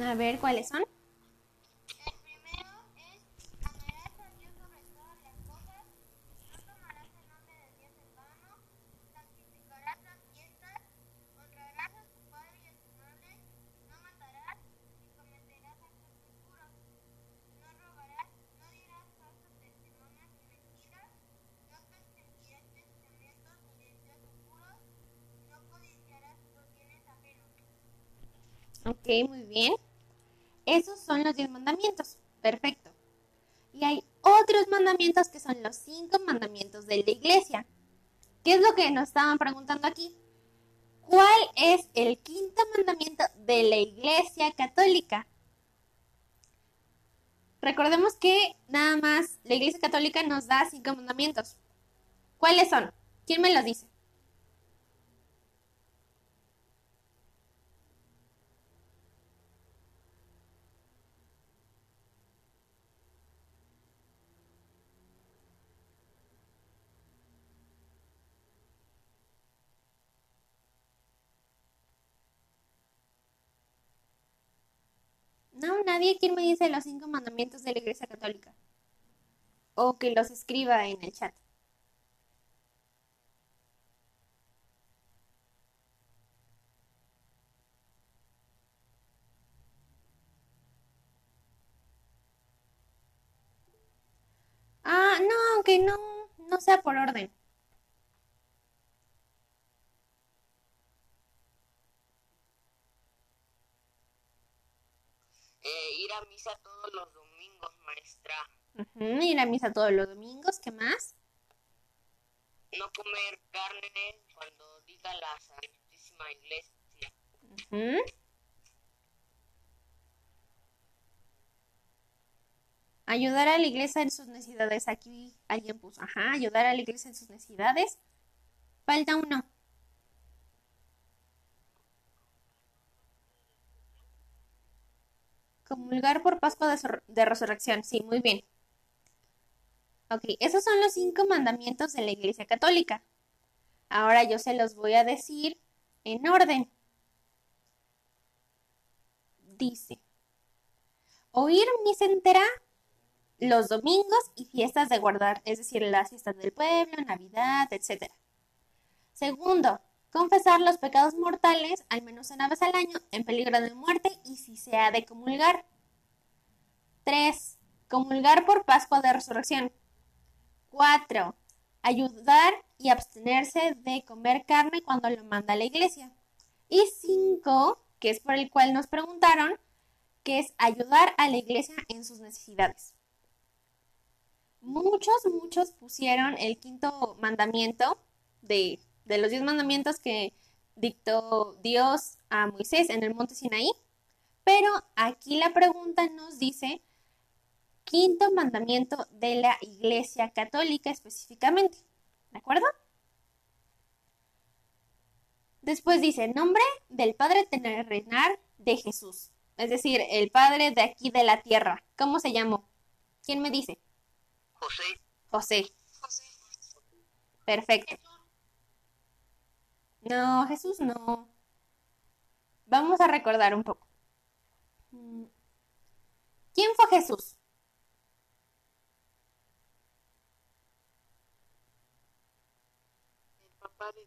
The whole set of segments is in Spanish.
A ver, ¿cuáles son? Ok, muy bien. Esos son los diez mandamientos. Perfecto. Y hay otros mandamientos que son los cinco mandamientos de la iglesia. ¿Qué es lo que nos estaban preguntando aquí? ¿Cuál es el quinto mandamiento de la iglesia católica? Recordemos que nada más la iglesia católica nos da cinco mandamientos. ¿Cuáles son? ¿Quién me los dice? No, nadie. ¿Quién me dice los cinco mandamientos de la Iglesia Católica? O que los escriba en el chat. Ah, no, aunque no, no sea por orden. Eh, ir a misa todos los domingos, maestra. Ujú, ir a misa todos los domingos, ¿qué más? No comer carne cuando diga la Santísima Iglesia. Ujú. Ayudar a la iglesia en sus necesidades. Aquí alguien puso, ajá, ayudar a la iglesia en sus necesidades. Falta uno. Comulgar por Pascua de, Resurrección. Sí, muy bien. Ok, esos son los cinco mandamientos de la Iglesia Católica. Ahora yo se los voy a decir en orden. Dice, oír misa entera los domingos y fiestas de guardar, es decir, las fiestas del pueblo, Navidad, etc. Segundo, confesar los pecados mortales al menos una vez al año en peligro de muerte y si se ha de comulgar. 3. Comulgar por Pascua de Resurrección. 4. Ayudar y abstenerse de comer carne cuando lo manda la iglesia. Y 5, que es por el cual nos preguntaron, que es ayudar a la iglesia en sus necesidades. Muchos, muchos pusieron el quinto mandamiento de, de los diez mandamientos que dictó Dios a Moisés en el monte Sinaí. Pero aquí la pregunta nos dice quinto mandamiento de la Iglesia Católica específicamente. ¿De acuerdo? Después dice nombre del Padre terrenal de Jesús. Es decir, el Padre de aquí de la tierra. ¿Cómo se llamó? ¿Quién me dice? José, José. Perfecto. No, Jesús no. Vamos a recordar un poco. Mm. ¿Quién fue Jesús? el de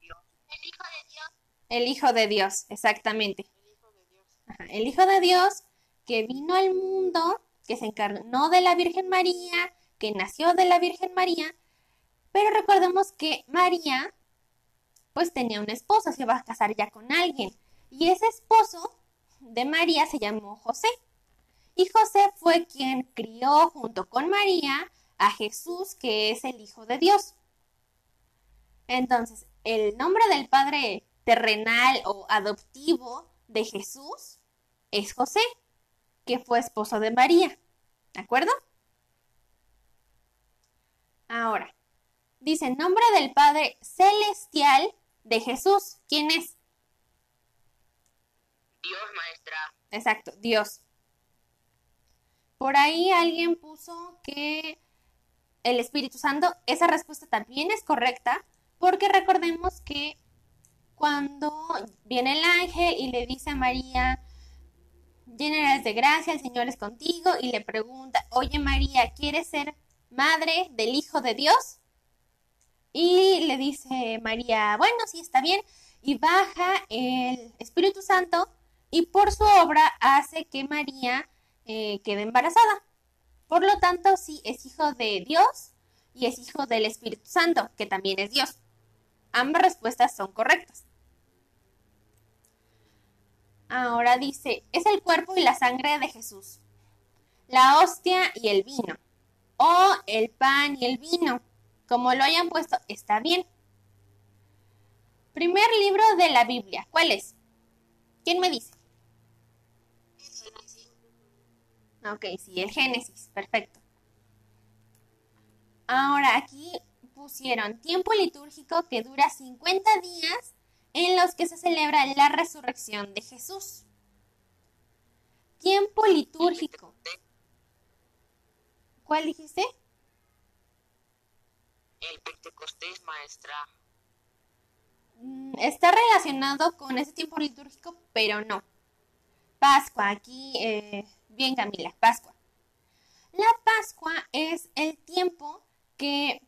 Dios, el Hijo de Dios, El Hijo de Dios, exactamente. el Hijo de Dios. El Hijo de Dios que vino al mundo, que se encarnó de la Virgen María, que nació de la Virgen María, pero recordemos que María pues tenía un esposo, se iba a casar ya con alguien, y ese esposo de María se llamó José. Y José fue quien crió junto con María a Jesús, que es el Hijo de Dios. Entonces, el nombre del padre terrenal o adoptivo de Jesús es José, que fue esposo de María. ¿De acuerdo? Ahora, dice nombre del Padre Celestial de Jesús. ¿Quién es? Dios, maestra. Exacto, Dios. Por ahí alguien puso que el Espíritu Santo, esa respuesta también es correcta, porque recordemos que cuando viene el ángel y le dice a María, llena eres de gracia, el Señor es contigo y le pregunta, oye María, ¿quieres ser madre del Hijo de Dios? Y le dice María, bueno, sí, está bien. Y baja el Espíritu Santo y por su obra hace que María eh, quede embarazada. Por lo tanto, sí, es hijo de Dios y es hijo del Espíritu Santo, que también es Dios. Ambas respuestas son correctas. Ahora dice, es el cuerpo y la sangre de Jesús, la hostia y el vino, o el pan y el vino, como lo hayan puesto, está bien. Primer libro de la Biblia, ¿cuál es? ¿Quién me dice? Ok, sí, el Génesis, perfecto. Ahora aquí pusieron tiempo litúrgico que dura 50 días en los que se celebra la resurrección de Jesús. Tiempo litúrgico. ¿Cuál dijiste? El Pentecostés, maestra. Mm, Está relacionado con ese tiempo litúrgico, pero no. Pascua, aquí, eh, bien Camila, Pascua. La Pascua es el tiempo que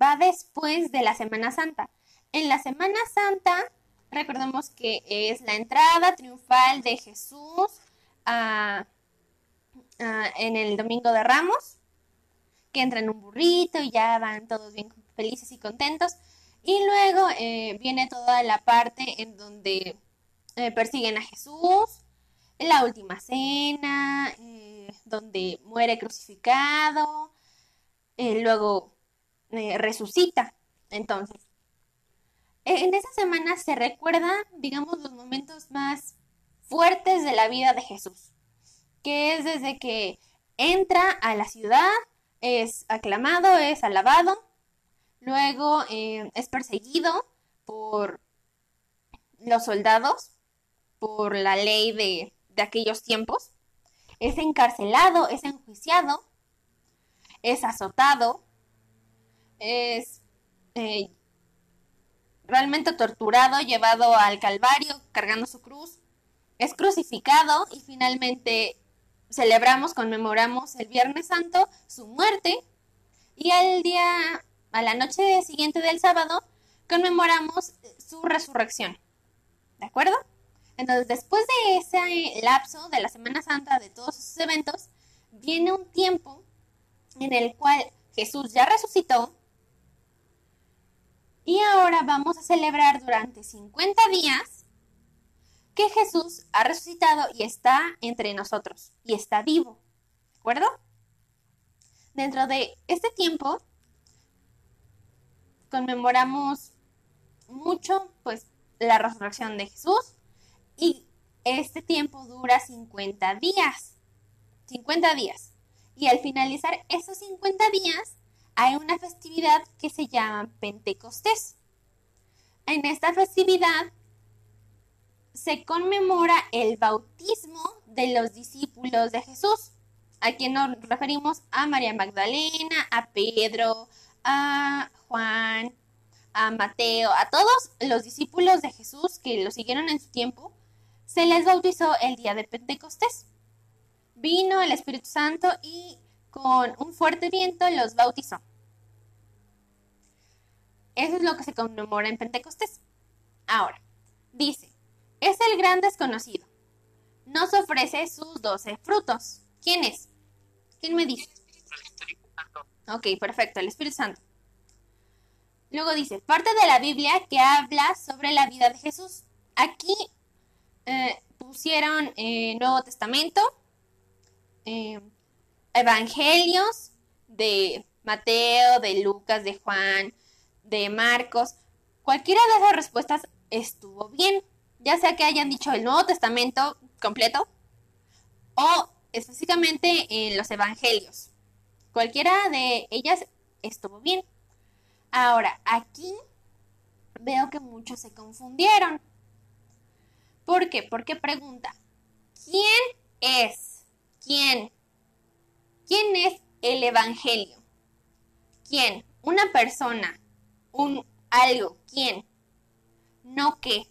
va después de la Semana Santa. En la Semana Santa, recordemos que es la entrada triunfal de Jesús a- en el Domingo de Ramos, que entra en un burrito y ya van todos bien felices y contentos. Y luego eh, viene toda la parte en donde eh, persiguen a Jesús, la última cena, eh, donde muere crucificado, luego resucita. Entonces, eh, en esa semana se recuerdan, digamos, los momentos más fuertes de la vida de Jesús, que es desde que entra a la ciudad, es aclamado, es alabado, luego eh, es perseguido por los soldados, por la ley de, de aquellos tiempos, es encarcelado, es enjuiciado, es azotado, es eh, realmente torturado, llevado al Calvario, cargando su cruz, es crucificado y finalmente celebramos, conmemoramos el Viernes Santo, su muerte, y al día, a la noche siguiente del sábado, conmemoramos su resurrección. ¿De acuerdo? Entonces, después de ese lapso de la Semana Santa, de todos esos eventos, viene un tiempo en el cual Jesús ya resucitó y ahora vamos a celebrar durante 50 días que Jesús ha resucitado y está entre nosotros y está vivo. ¿De acuerdo? Dentro de este tiempo conmemoramos mucho pues la resurrección de Jesús y este tiempo dura 50 días. 50 días. Y al finalizar esos 50 días hay una festividad que se llama Pentecostés. En esta festividad se conmemora el bautismo de los discípulos de Jesús. A quien nos referimos a María Magdalena, a Pedro, a Juan, a Mateo, a todos los discípulos de Jesús que lo siguieron en su tiempo, se les bautizó el día de Pentecostés. Vino el Espíritu Santo y con un fuerte viento los bautizó. Eso es lo que se conmemora en Pentecostés. Ahora, dice, es el gran desconocido. Nos ofrece sus doce frutos. ¿Quién es? ¿Quién me dice? El Espíritu Santo. Ok, perfecto, el Espíritu Santo. Luego dice, parte de la Biblia que habla sobre la vida de Jesús. Aquí eh, pusieron eh, Nuevo Testamento, eh, Evangelios de Mateo, de Lucas, de Juan, de Marcos. Cualquiera de esas respuestas estuvo bien, ya sea que hayan dicho el Nuevo Testamento completo o específicamente en los Evangelios. Cualquiera de ellas estuvo bien. Ahora, aquí veo que muchos se confundieron. ¿Por qué? Porque pregunta, ¿quién es? ¿Quién? ¿Quién es el Evangelio? ¿Quién? Una persona, un algo, ¿quién? No qué.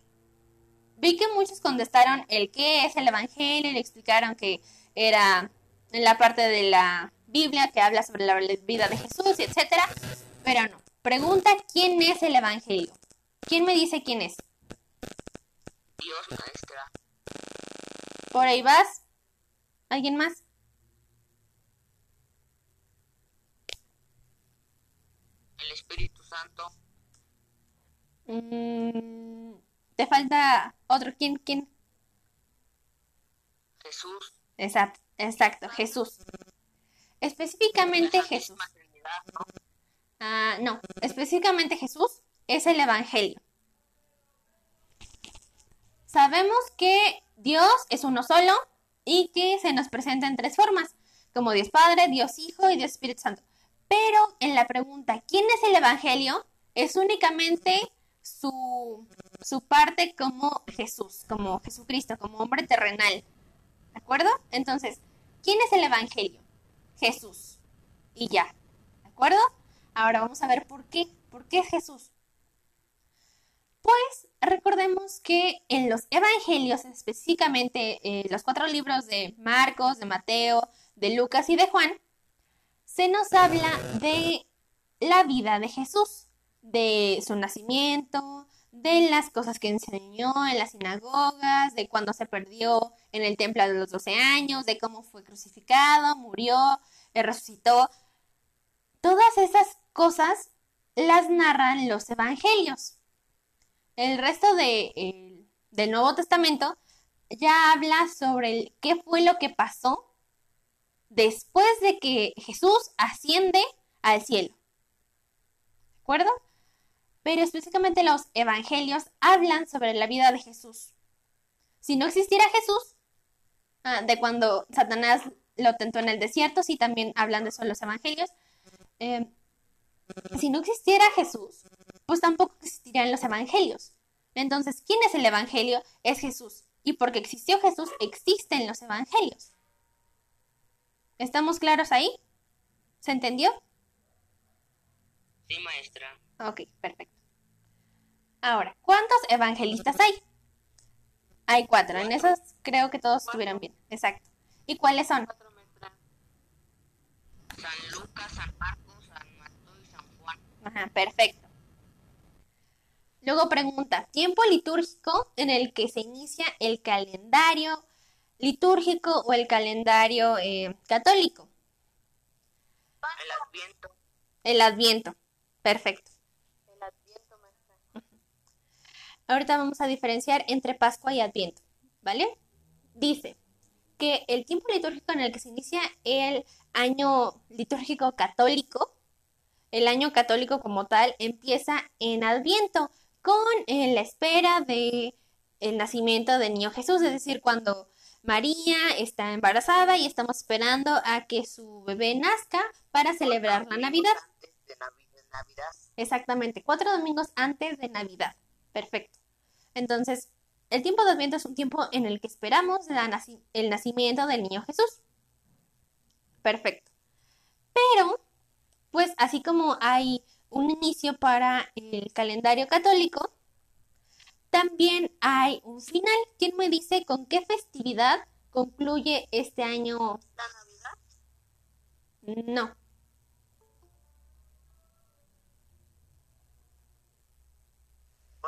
Vi que muchos contestaron el qué es el Evangelio y le explicaron que era en la parte de la Biblia que habla sobre la vida de Jesús, etcétera. Pero no. Pregunta quién es el Evangelio. ¿Quién me dice quién es? Dios, maestra. Por ahí vas. ¿Alguien más? El Espíritu Santo. Mm, te falta otro. ¿Quién? ¿Quién? Jesús. Exacto, exacto, Jesús. Específicamente Jesús. Ah, no, específicamente Jesús es el Evangelio. Sabemos que Dios es uno solo y que se nos presenta en tres formas, como Dios Padre, Dios Hijo y Dios Espíritu Santo. Pero en la pregunta, ¿quién es el Evangelio? Es únicamente su, su parte como Jesús, como Jesucristo, como hombre terrenal. ¿De acuerdo? Entonces, ¿quién es el Evangelio? Jesús. Y ya. ¿De acuerdo? Ahora vamos a ver por qué. ¿Por qué Jesús? Pues recordemos que en los evangelios, específicamente eh, los cuatro libros de Marcos, de Mateo, de Lucas y de Juan, se nos habla de la vida de Jesús, de su nacimiento, de las cosas que enseñó en las sinagogas, de cuando se perdió en el templo de los 12 años, de cómo fue crucificado, murió, eh, resucitó. Todas esas cosas las narran los evangelios. El resto de, el- del Nuevo Testamento ya habla sobre el- qué fue lo que pasó después de que Jesús asciende al cielo. ¿De acuerdo? Pero específicamente los evangelios hablan sobre la vida de Jesús. Si no existiera Jesús, ah, de cuando Satanás lo tentó en el desierto, sí también hablan de eso los evangelios. eh, si no existiera Jesús, pues tampoco existirían los evangelios. Entonces, ¿quién es el evangelio? Es Jesús. Y porque existió Jesús, existen los evangelios. ¿Estamos claros ahí? ¿Se entendió? Sí, maestra. Ok, perfecto. Ahora, ¿cuántos evangelistas hay? Hay cuatro. En esos creo que todos estuvieron bien. Exacto. ¿Y cuáles son? San Lucas, San Marcos, San Mateo y San Juan. Ajá, perfecto. Luego pregunta, tiempo litúrgico en el que se inicia el calendario litúrgico o el calendario eh, católico. El Adviento. El Adviento. Perfecto. El Adviento, maestra. Ahorita vamos a diferenciar entre Pascua y Adviento, ¿vale? Dice que el tiempo litúrgico en el que se inicia el año litúrgico católico, el año católico como tal, empieza en Adviento con eh, la espera de el nacimiento del niño Jesús, es decir, cuando María está embarazada y estamos esperando a que su bebé nazca para celebrar la Navidad. Antes de Navi- de Navidad. Exactamente, cuatro domingos antes de Navidad. Perfecto. Entonces, el tiempo de Adviento es un tiempo en el que esperamos la naci- el nacimiento del niño Jesús. Perfecto. Pero, pues así como hay un inicio para el calendario católico, también hay un final. ¿Quién me dice con qué festividad concluye este año? ¿La Navidad? No.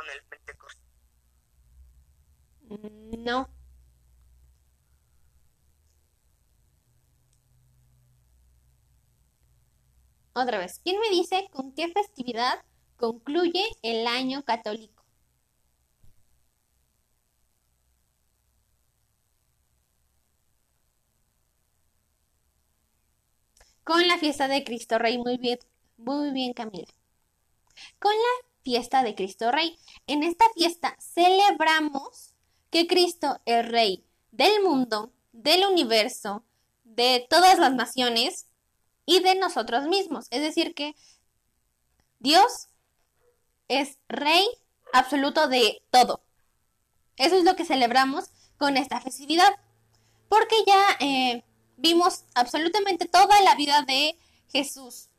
El Pentecostés. No. Otra vez, ¿quién me dice con qué festividad concluye el año católico? Con la fiesta de Cristo Rey, muy bien, muy bien Camila. Con la fiesta de Cristo Rey. En esta fiesta celebramos que Cristo es Rey del mundo, del universo, de todas las naciones y de nosotros mismos. Es decir, que Dios es Rey absoluto de todo. Eso es lo que celebramos con esta festividad. Porque ya eh, vimos absolutamente toda la vida de Jesús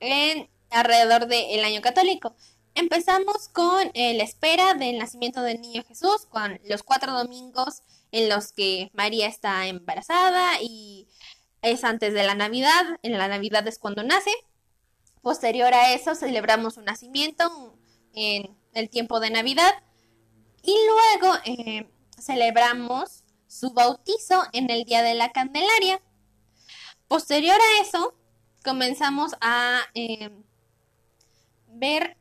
en alrededor del año católico. empezamos con eh, la espera del nacimiento del niño Jesús, con los cuatro domingos en los que María está embarazada y es antes de la Navidad. En la Navidad es cuando nace. Posterior a eso celebramos su nacimiento en el tiempo de Navidad. Y luego eh, celebramos su bautizo en el día de la Candelaria. Posterior a eso, comenzamos a eh, ver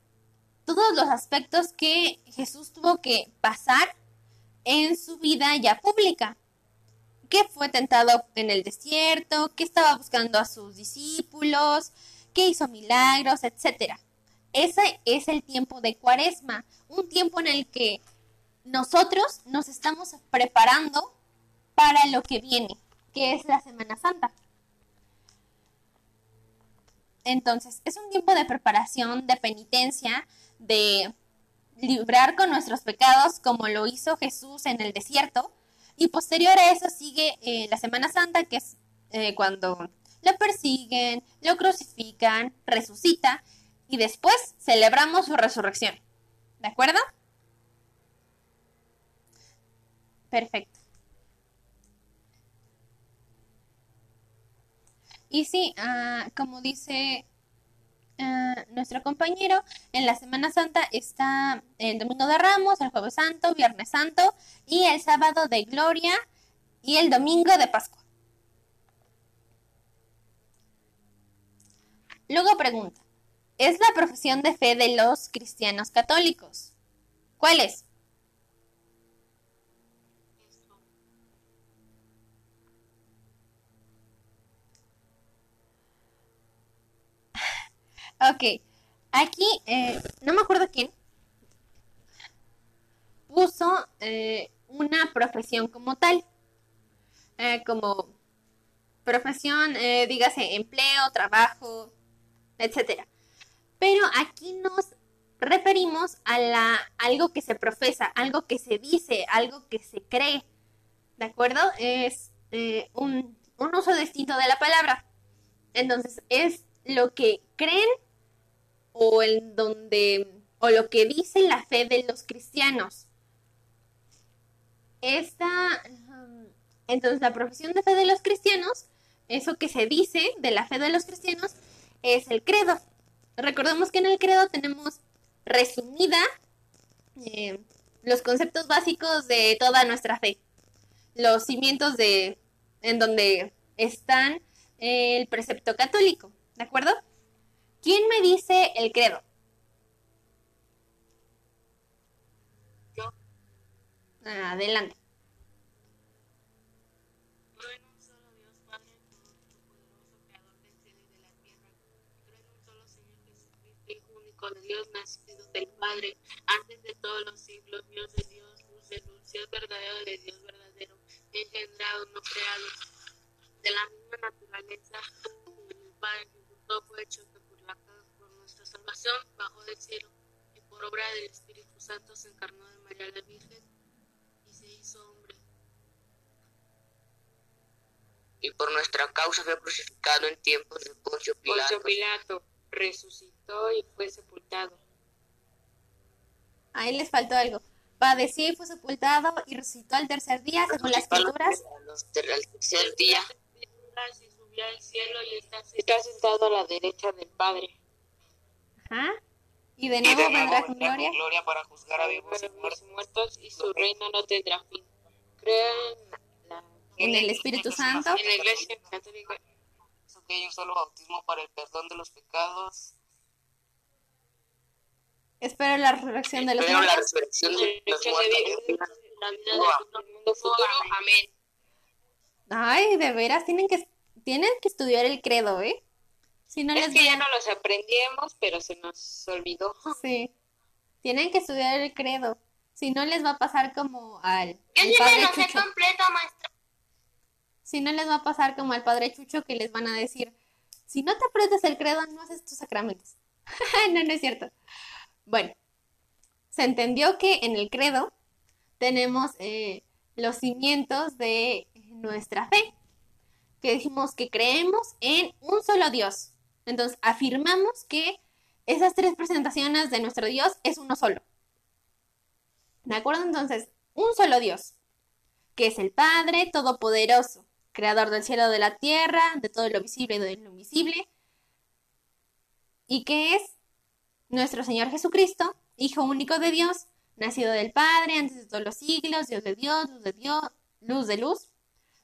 todos los aspectos que Jesús tuvo que pasar en su vida ya pública. Que fue tentado en el desierto, que estaba buscando a sus discípulos, que hizo milagros, etc. Ese es el tiempo de cuaresma, un tiempo en el que nosotros nos estamos preparando para lo que viene, que es la Semana Santa. Entonces, es un tiempo de preparación, de penitencia, de librar con nuestros pecados como lo hizo Jesús en el desierto. Y posterior a eso sigue eh, la Semana Santa, que es eh, cuando lo persiguen, lo crucifican, resucita y después celebramos su resurrección. ¿De acuerdo? Perfecto. Y sí, ah, como dice ah, nuestro compañero, en la Semana Santa está el Domingo de Ramos, el Jueves Santo, Viernes Santo y el Sábado de Gloria y el Domingo de Pascua. Luego pregunta, ¿es la profesión de fe de los cristianos católicos? ¿Cuál es? Ok, aquí eh, no me acuerdo quién puso eh, una profesión como tal, eh, como profesión, dígase empleo, trabajo, etcétera. Pero aquí nos referimos a la algo que se profesa, algo que se dice, algo que se cree, ¿de acuerdo? Es un, un uso distinto de la palabra. Entonces es lo que creen o en donde o lo que dice la fe de los cristianos. Esta entonces la profesión de fe de los cristianos, eso que se dice de la fe de los cristianos es el credo. Recordemos que en el credo tenemos resumida eh, los conceptos básicos de toda nuestra fe, los cimientos de en donde están el precepto católico, ¿de acuerdo? ¿Quién me dice el credo? Yo. Adelante. Creo en un solo Dios, Padre Todopoderoso, Creador del cielo y de la tierra. Creo en un solo Señor Jesucristo, Hijo único de Dios, nacido del Padre, antes de todos los siglos, Dios de Dios, luz de luz, Dios verdadero de Dios verdadero, engendrado, no creado, de la misma naturaleza, el Padre, todo fue hecho por nuestra salvación bajo del cielo y por obra del Espíritu Santo se encarnó de María la Virgen y se hizo hombre. Y por nuestra causa fue crucificado en tiempos de Poncio Pilato. Poncio Pilato resucitó y fue sepultado. Ahí les faltó algo. Padeció y fue sepultado y resucitó al tercer día, según las escrituras. Al tercer día subió al cielo y está, está sentado a la derecha del Padre. Ajá. Y de y nuevo de nuevo vendrá con vendrá gloria. con gloria para juzgar a vivos y Para muertos. los muertos y su reino no tendrá fin. Creo en la, En el Espíritu Santo. en la Iglesia Católica Eso que hay un solo bautismo para el perdón de los pecados. Espero la resurrección de los Espero la muertos. resurrección de los resurrección de muertos. vida, la vida de todo el mundo futuro. Amén. Ay, de veras, tienen que, tienen que estudiar el credo, ¿eh? Si no Es les que ya no los aprendíamos, pero se nos olvidó. Sí. Tienen que estudiar el credo. Si no les va a pasar como al, Yo al padre lo sé Chucho. completo, maestra. Si no les va a pasar como al padre Chucho que les van a decir, si no te aprendes el credo, no haces tus sacramentos. no, no es cierto. Bueno, se entendió que en el credo tenemos eh, los cimientos de nuestra fe, que dijimos que creemos en un solo Dios. Entonces, afirmamos que esas tres presentaciones de nuestro Dios es uno solo. ¿De acuerdo? Entonces, un solo Dios, que es el Padre Todopoderoso, creador del cielo de la tierra, de todo lo visible y de lo invisible, y que es nuestro Señor Jesucristo, Hijo único de Dios, nacido del Padre antes de todos los siglos, Dios de Dios, luz de Dios, luz de luz,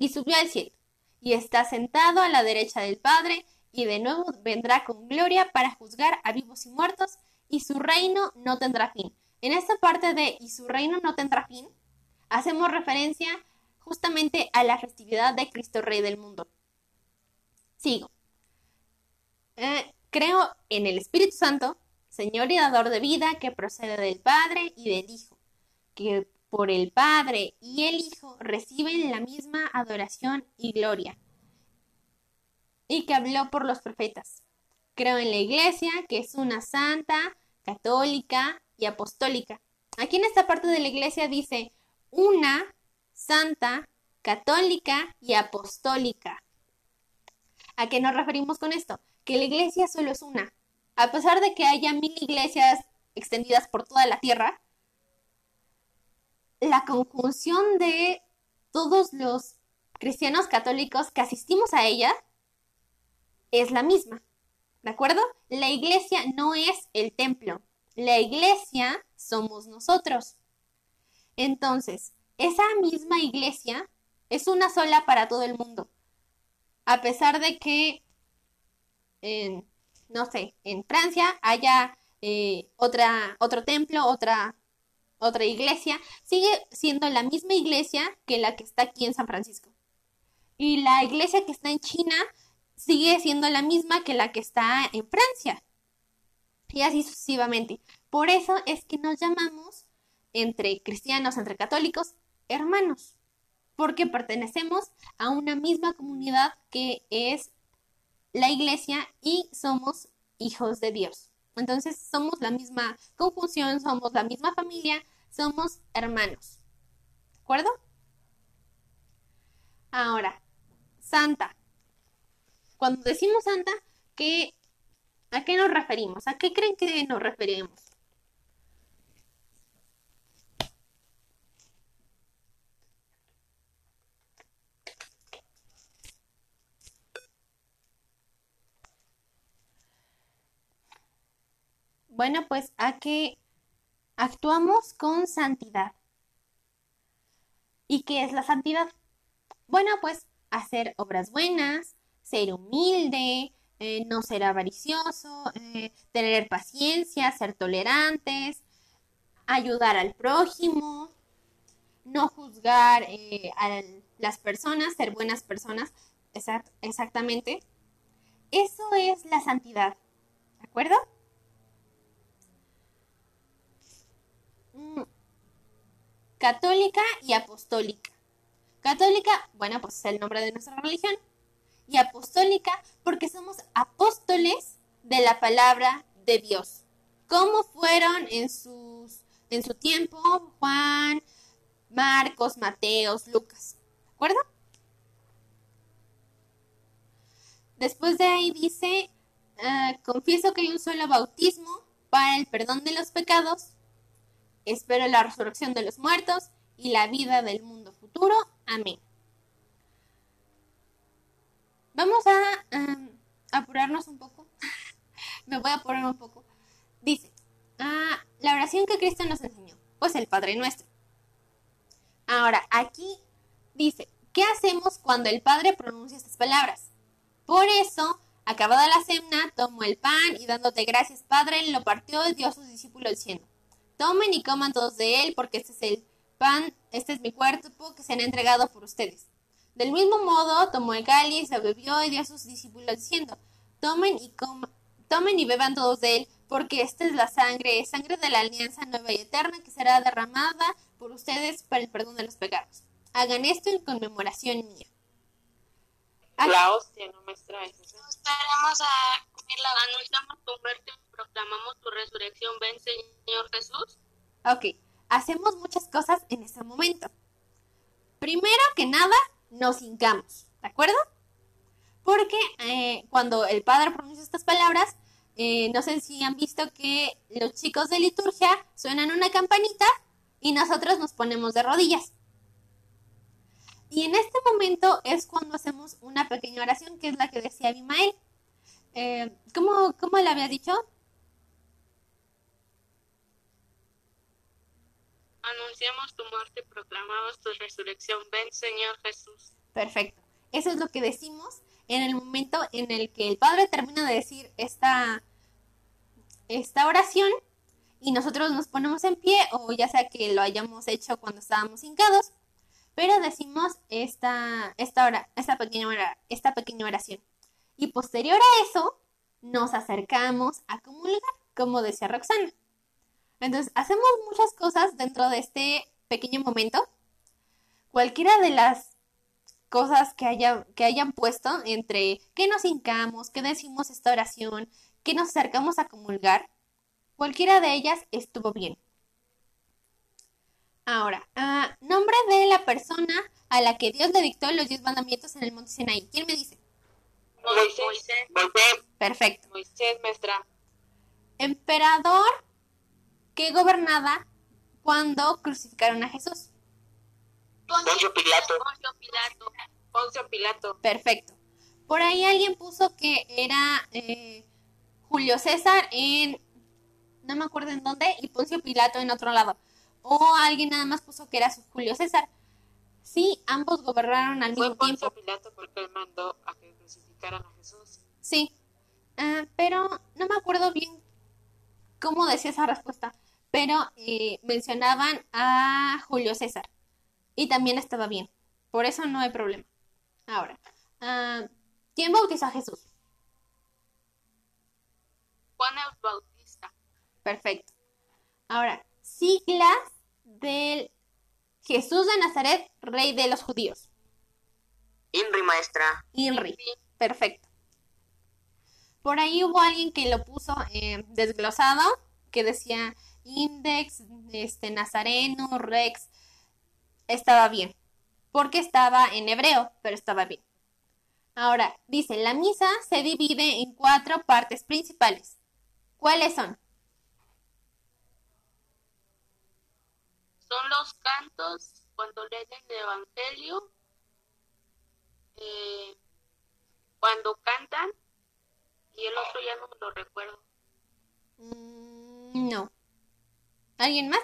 y subió al cielo y está sentado a la derecha del Padre, y de nuevo vendrá con gloria para juzgar a vivos y muertos, y su reino no tendrá fin. En esta parte de y su reino no tendrá fin, hacemos referencia justamente a la festividad de Cristo Rey del mundo. Sigo. Eh, creo en el Espíritu Santo, Señor y dador de vida, que procede del Padre y del Hijo, que por el Padre y el Hijo reciben la misma adoración y gloria, y que habló por los profetas. Creo en la Iglesia, que es una santa, católica y apostólica. Aquí en esta parte de la Iglesia dice una, santa, católica y apostólica. ¿A qué nos referimos con esto? Que la Iglesia solo es una. A pesar de que haya mil iglesias extendidas por toda la tierra, la conjunción de todos los cristianos católicos que asistimos a ella es la misma. ¿De acuerdo? La iglesia no es el templo. La iglesia somos nosotros. Entonces, esa misma iglesia es una sola para todo el mundo. A pesar de que, en, no sé, en Francia haya eh, otra, otro templo, otra otra iglesia, sigue siendo la misma iglesia que la que está aquí en San Francisco. Y la iglesia que está en China sigue siendo la misma que la que está en Francia. Y así sucesivamente. Por eso es que nos llamamos entre cristianos, entre católicos, hermanos. Porque pertenecemos a una misma comunidad que es la iglesia y somos hijos de Dios. Entonces somos la misma conjunción, somos la misma familia, somos hermanos. ¿De acuerdo? Ahora, santa. Cuando decimos santa, ¿qué, ¿a qué nos referimos? ¿A qué creen que nos referimos? Bueno, pues a que actuamos con santidad. ¿Y qué es la santidad? Bueno, pues hacer obras buenas, ser humilde, eh, no ser avaricioso, eh, tener paciencia, ser tolerantes, ayudar al prójimo, no juzgar eh, a las personas, ser buenas personas, exactamente. Eso es la santidad, ¿de acuerdo? Católica y apostólica. Católica, bueno, pues es el nombre de nuestra religión. Y apostólica porque somos apóstoles de la palabra de Dios. ¿Cómo fueron en, sus, en su tiempo Juan, Marcos, Mateos, Lucas? ¿De acuerdo? Después de ahí dice, ah, confieso que hay un solo bautismo para el perdón de los pecados Espero la resurrección de los muertos y la vida del mundo futuro. Amén. Vamos a em, apurarnos un poco. Me voy a apurar un poco. Dice, ah, la oración que Cristo nos enseñó, pues el Padre Nuestro. Ahora, aquí dice, ¿qué hacemos cuando el Padre pronuncia estas palabras? Por eso, acabada la cena, tomó el pan y dándote gracias, Padre, lo partió y dio a sus discípulos diciendo, Tomen y coman todos de él, porque este es el pan, este es mi cuerpo que se han entregado por ustedes. Del mismo modo, tomó el cáliz, lo bebió y dio a sus discípulos diciendo, tomen y tomen y beban todos de él, porque esta es la sangre, sangre de la alianza nueva y eterna que será derramada por ustedes para el perdón de los pecados. Hagan esto en conmemoración mía. La hostia no me. ¿sí? Esperamos a. Anunciamos tu muerte proclamamos tu resurrección. Ven, Señor Jesús. Ok, hacemos muchas cosas en ese momento. Primero que nada, nos hincamos, ¿de acuerdo? Porque eh, cuando el padre pronuncia estas palabras, eh, no sé si han visto que los chicos de liturgia suenan una campanita y nosotros nos ponemos de rodillas. Y en este momento es cuando hacemos una pequeña oración, que es la que decía Abimael. Eh, ¿cómo, ¿Cómo le había dicho? Anunciamos tu muerte proclamamos tu resurrección. Ven, Señor Jesús. Perfecto. Eso es lo que decimos en el momento en el que el Padre termina de decir esta, esta oración y nosotros nos ponemos en pie o ya sea que lo hayamos hecho cuando estábamos hincados, pero decimos esta, esta, hora, esta, pequeña, esta pequeña oración. Y posterior a eso, nos acercamos a comulgar, como decía Roxana. Entonces, hacemos muchas cosas dentro de este pequeño momento. Cualquiera de las cosas que, haya, que hayan puesto entre que nos hincamos, que decimos esta oración, que nos acercamos a comulgar, cualquiera de ellas estuvo bien. Ahora, ah, nombre de la persona a la que Dios le dictó los diez mandamientos en el monte Sinaí. ¿Quién me dice? Moisés. Moisés. Perfecto. Moisés, maestra. Emperador que gobernaba cuando crucificaron a Jesús. Poncio Pilato. Poncio Pilato. Poncio Pilato. Perfecto. Por ahí alguien puso que era eh, Julio César en, no me acuerdo en dónde, y Poncio Pilato en otro lado. O alguien nada más puso que era su Julio César. Sí, ambos gobernaron al Fue mismo Poncio tiempo. Pilato porque él mandó a que crucificaran a Jesús. Sí. Ah, pero no me acuerdo bien cómo decía esa respuesta. Pero eh, mencionaban a Julio César. Y también estaba bien. Por eso no hay problema. Ahora, ah, ¿quién bautizó a Jesús? Juan el Bautista. Perfecto. Ahora, siglas del Jesús de Nazaret, rey de los judíos. Inri, maestra. INRI. Perfecto. Por ahí hubo alguien que lo puso eh, desglosado, que decía Index, este, Nazareno, Rex. Estaba bien, porque estaba en hebreo, pero estaba bien. Ahora, dice, la misa se divide en cuatro partes principales. ¿Cuáles son? Son los cantos cuando leen el Evangelio, eh, cuando cantan, y el otro ya no me lo recuerdo. Mm, no. ¿Alguien más?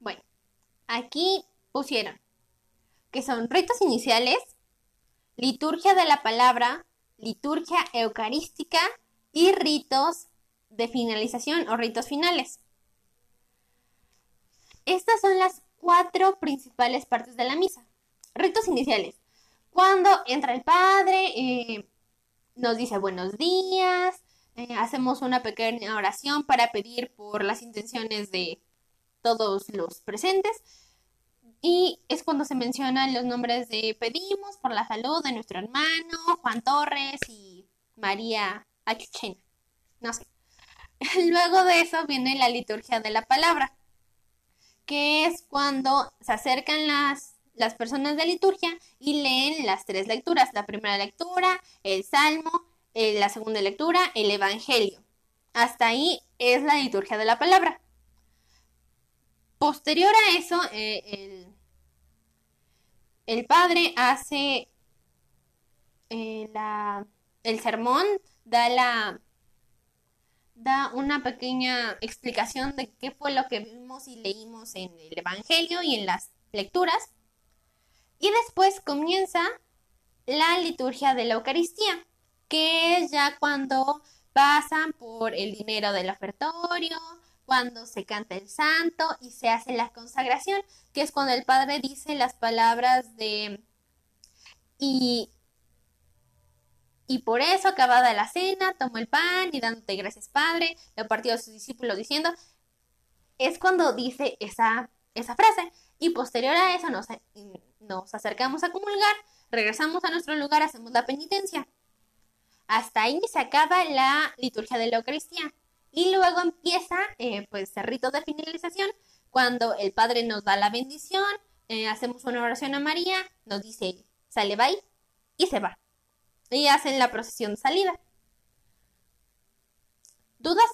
Bueno, aquí pusieron que son ritos iniciales, liturgia de la palabra, liturgia eucarística y ritos de finalización o ritos finales. Estas son las cuatro principales partes de la misa. Ritos iniciales. Cuando entra el padre, eh, nos dice buenos días, eh, hacemos una pequeña oración para pedir por las intenciones de todos los presentes. Y es cuando se mencionan los nombres de pedimos por la salud de nuestro hermano Juan Torres y María Achuchena. No sé. Luego de eso viene la liturgia de la palabra, que es cuando se acercan las, las personas de liturgia y leen las tres lecturas. La primera lectura, el salmo, eh, la segunda lectura, el evangelio. Hasta ahí es la liturgia de la palabra. Posterior a eso, eh, el, el padre hace eh, la, el sermón, da la da una pequeña explicación de qué fue lo que vimos y leímos en el Evangelio y en las lecturas. Y después comienza la liturgia de la Eucaristía, que es ya cuando pasan por el dinero del ofertorio, cuando se canta el santo y se hace la consagración, que es cuando el padre dice las palabras de y y por eso, acabada la cena, tomó el pan y dándote gracias, Padre, lo partió a sus discípulos diciendo, es cuando dice esa, esa frase. Y posterior a eso nos, nos acercamos a comulgar, regresamos a nuestro lugar, hacemos la penitencia. Hasta ahí se acaba la liturgia de la Eucaristía. Y luego empieza eh, pues el rito de finalización, cuando el Padre nos da la bendición, eh, hacemos una oración a María, nos dice, sale, bye, y se va y hacen la procesión de salida. ¿Dudas?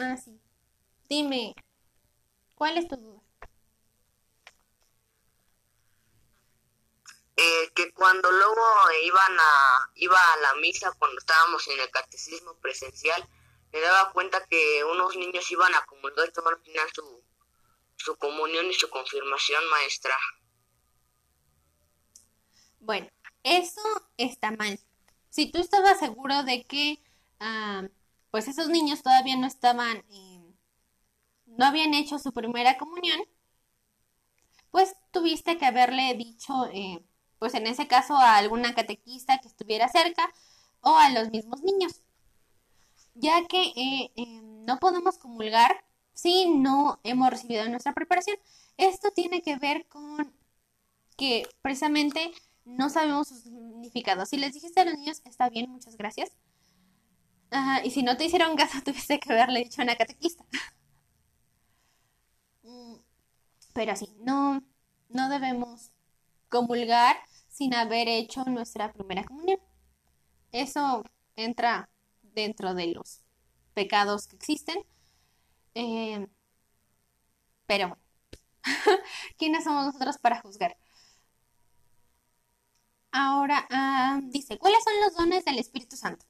Ah, sí. Dime, ¿cuál es tu duda? Eh, que cuando luego iban a, iba a la misa cuando estábamos en el catecismo presencial, me daba cuenta que unos niños iban a comulgar y tomaron su, su comunión y su confirmación maestra. Bueno, eso está mal. Si tú estabas seguro de que, ah, pues esos niños todavía no estaban, no habían hecho su primera comunión, pues tuviste que haberle dicho, eh, pues en ese caso a alguna catequista que estuviera cerca o a los mismos niños, ya que eh, no podemos comulgar si no hemos recibido nuestra preparación. Esto tiene que ver con que precisamente no sabemos su significado. Si les dijiste a los niños, está bien, muchas gracias. y si no te hicieron caso, tuviste que haberle dicho a una catequista. Mm, pero sí, no, no debemos comulgar sin haber hecho nuestra primera comunión. Eso entra dentro de los pecados que existen. Eh, pero, ¿quiénes somos nosotros para juzgar? Ahora ah, dice, ¿cuáles son los dones del Espíritu Santo?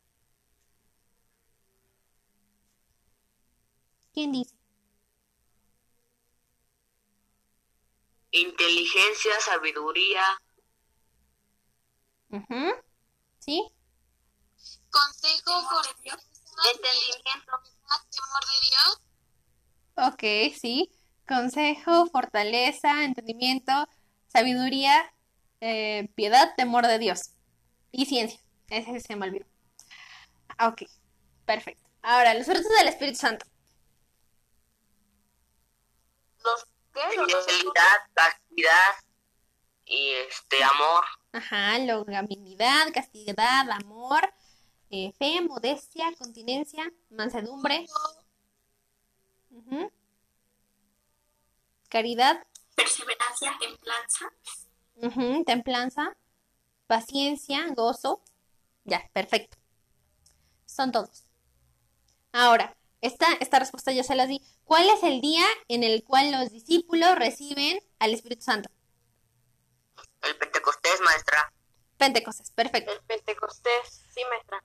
¿Quién dice? Inteligencia, sabiduría. ¿Sí? Consejo, entendimiento, temor de Dios. Ok, sí. Consejo, fortaleza, entendimiento, sabiduría eh, piedad, temor de Dios y ciencia. Ese se me olvidó. Ah, ok, perfecto. Ahora, los frutos del Espíritu Santo. Los? Fidelidad, castidad y este amor. Ajá, longanimidad, castidad, amor, eh, fe, modestia, continencia, mansedumbre. Caridad. Perseverancia, templanza templanza, paciencia, gozo. Ya, perfecto. Son todos. Ahora, esta, esta respuesta ya se las di. ¿Cuál es el día en el cual los discípulos reciben al Espíritu Santo? El Pentecostés, maestra. Pentecostés, perfecto. El Pentecostés, sí, maestra.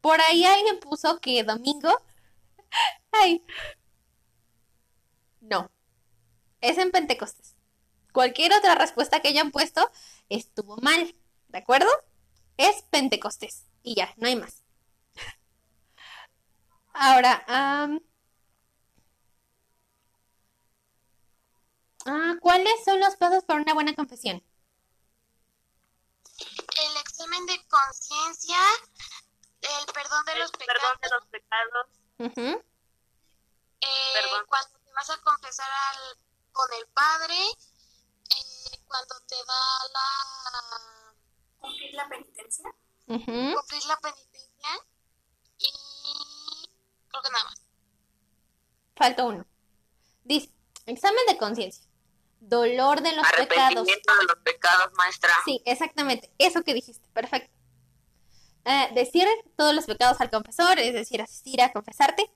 Por ahí alguien puso que domingo. Ay. No. Es en Pentecostés. Cualquier otra respuesta que hayan puesto estuvo mal, ¿de acuerdo? Es Pentecostés y ya, no hay más. Ahora, ah, ¿cuáles son los pasos para una buena confesión? El examen de conciencia, el perdón de los pecados. Perdón de los pecados. Eh, cuando te vas a confesar al, con el Padre, cuando te da la... Cumplir la penitencia. Cumplir la penitencia. Y creo que nada más. Falta uno. Dice, examen de conciencia. Dolor de los pecados. de los pecados, maestra. Sí, exactamente. Eso que dijiste. Perfecto. Eh, decir todos los pecados al confesor, es decir, asistir a confesarte.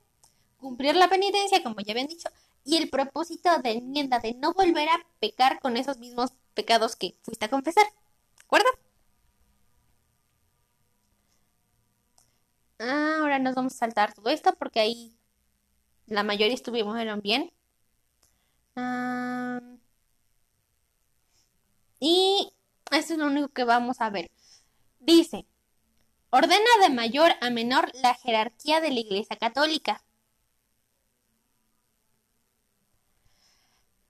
Cumplir la penitencia, como ya habían dicho y el propósito de enmienda de no volver a pecar con esos mismos pecados que fuiste a confesar. ¿De acuerdo? ahora nos vamos a saltar todo esto porque ahí la mayoría estuvimos bien. y eso es lo único que vamos a ver. Dice, Ordena de mayor a menor la jerarquía de la Iglesia Católica.